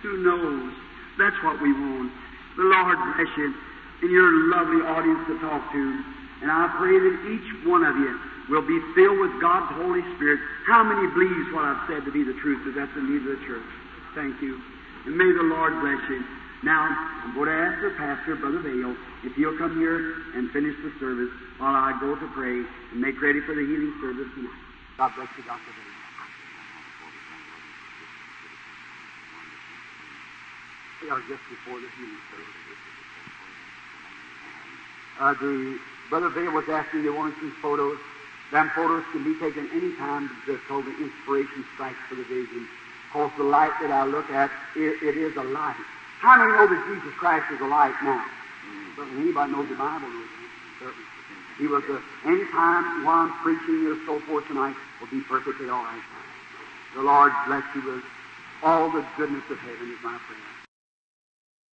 [SPEAKER 1] Who knows? That's what we want. The Lord bless you and your lovely audience to talk to. And I pray that each one of you will be filled with God's Holy Spirit. How many believes what I've said to be the truth? That that's the need of the church. Thank you. And may the Lord bless you. Now, I'm going to ask the pastor, Brother Vail, if he'll come here and finish the service while I go to pray and make ready for the healing service tonight. God bless you, Dr. Vail. They are just before the healing service. Uh, the Brother Vail was asking, they wanted some photos. Them photos can be taken any time. They're called the inspiration strikes for the vision. Because the light that I look at, it, it is a light. How many know that Jesus Christ is a light now? Certainly anybody knows the Bible knows that. Certainly. He was the any time while I'm preaching or so forth tonight will be perfectly all right. The Lord bless you with all the goodness of heaven is my prayer.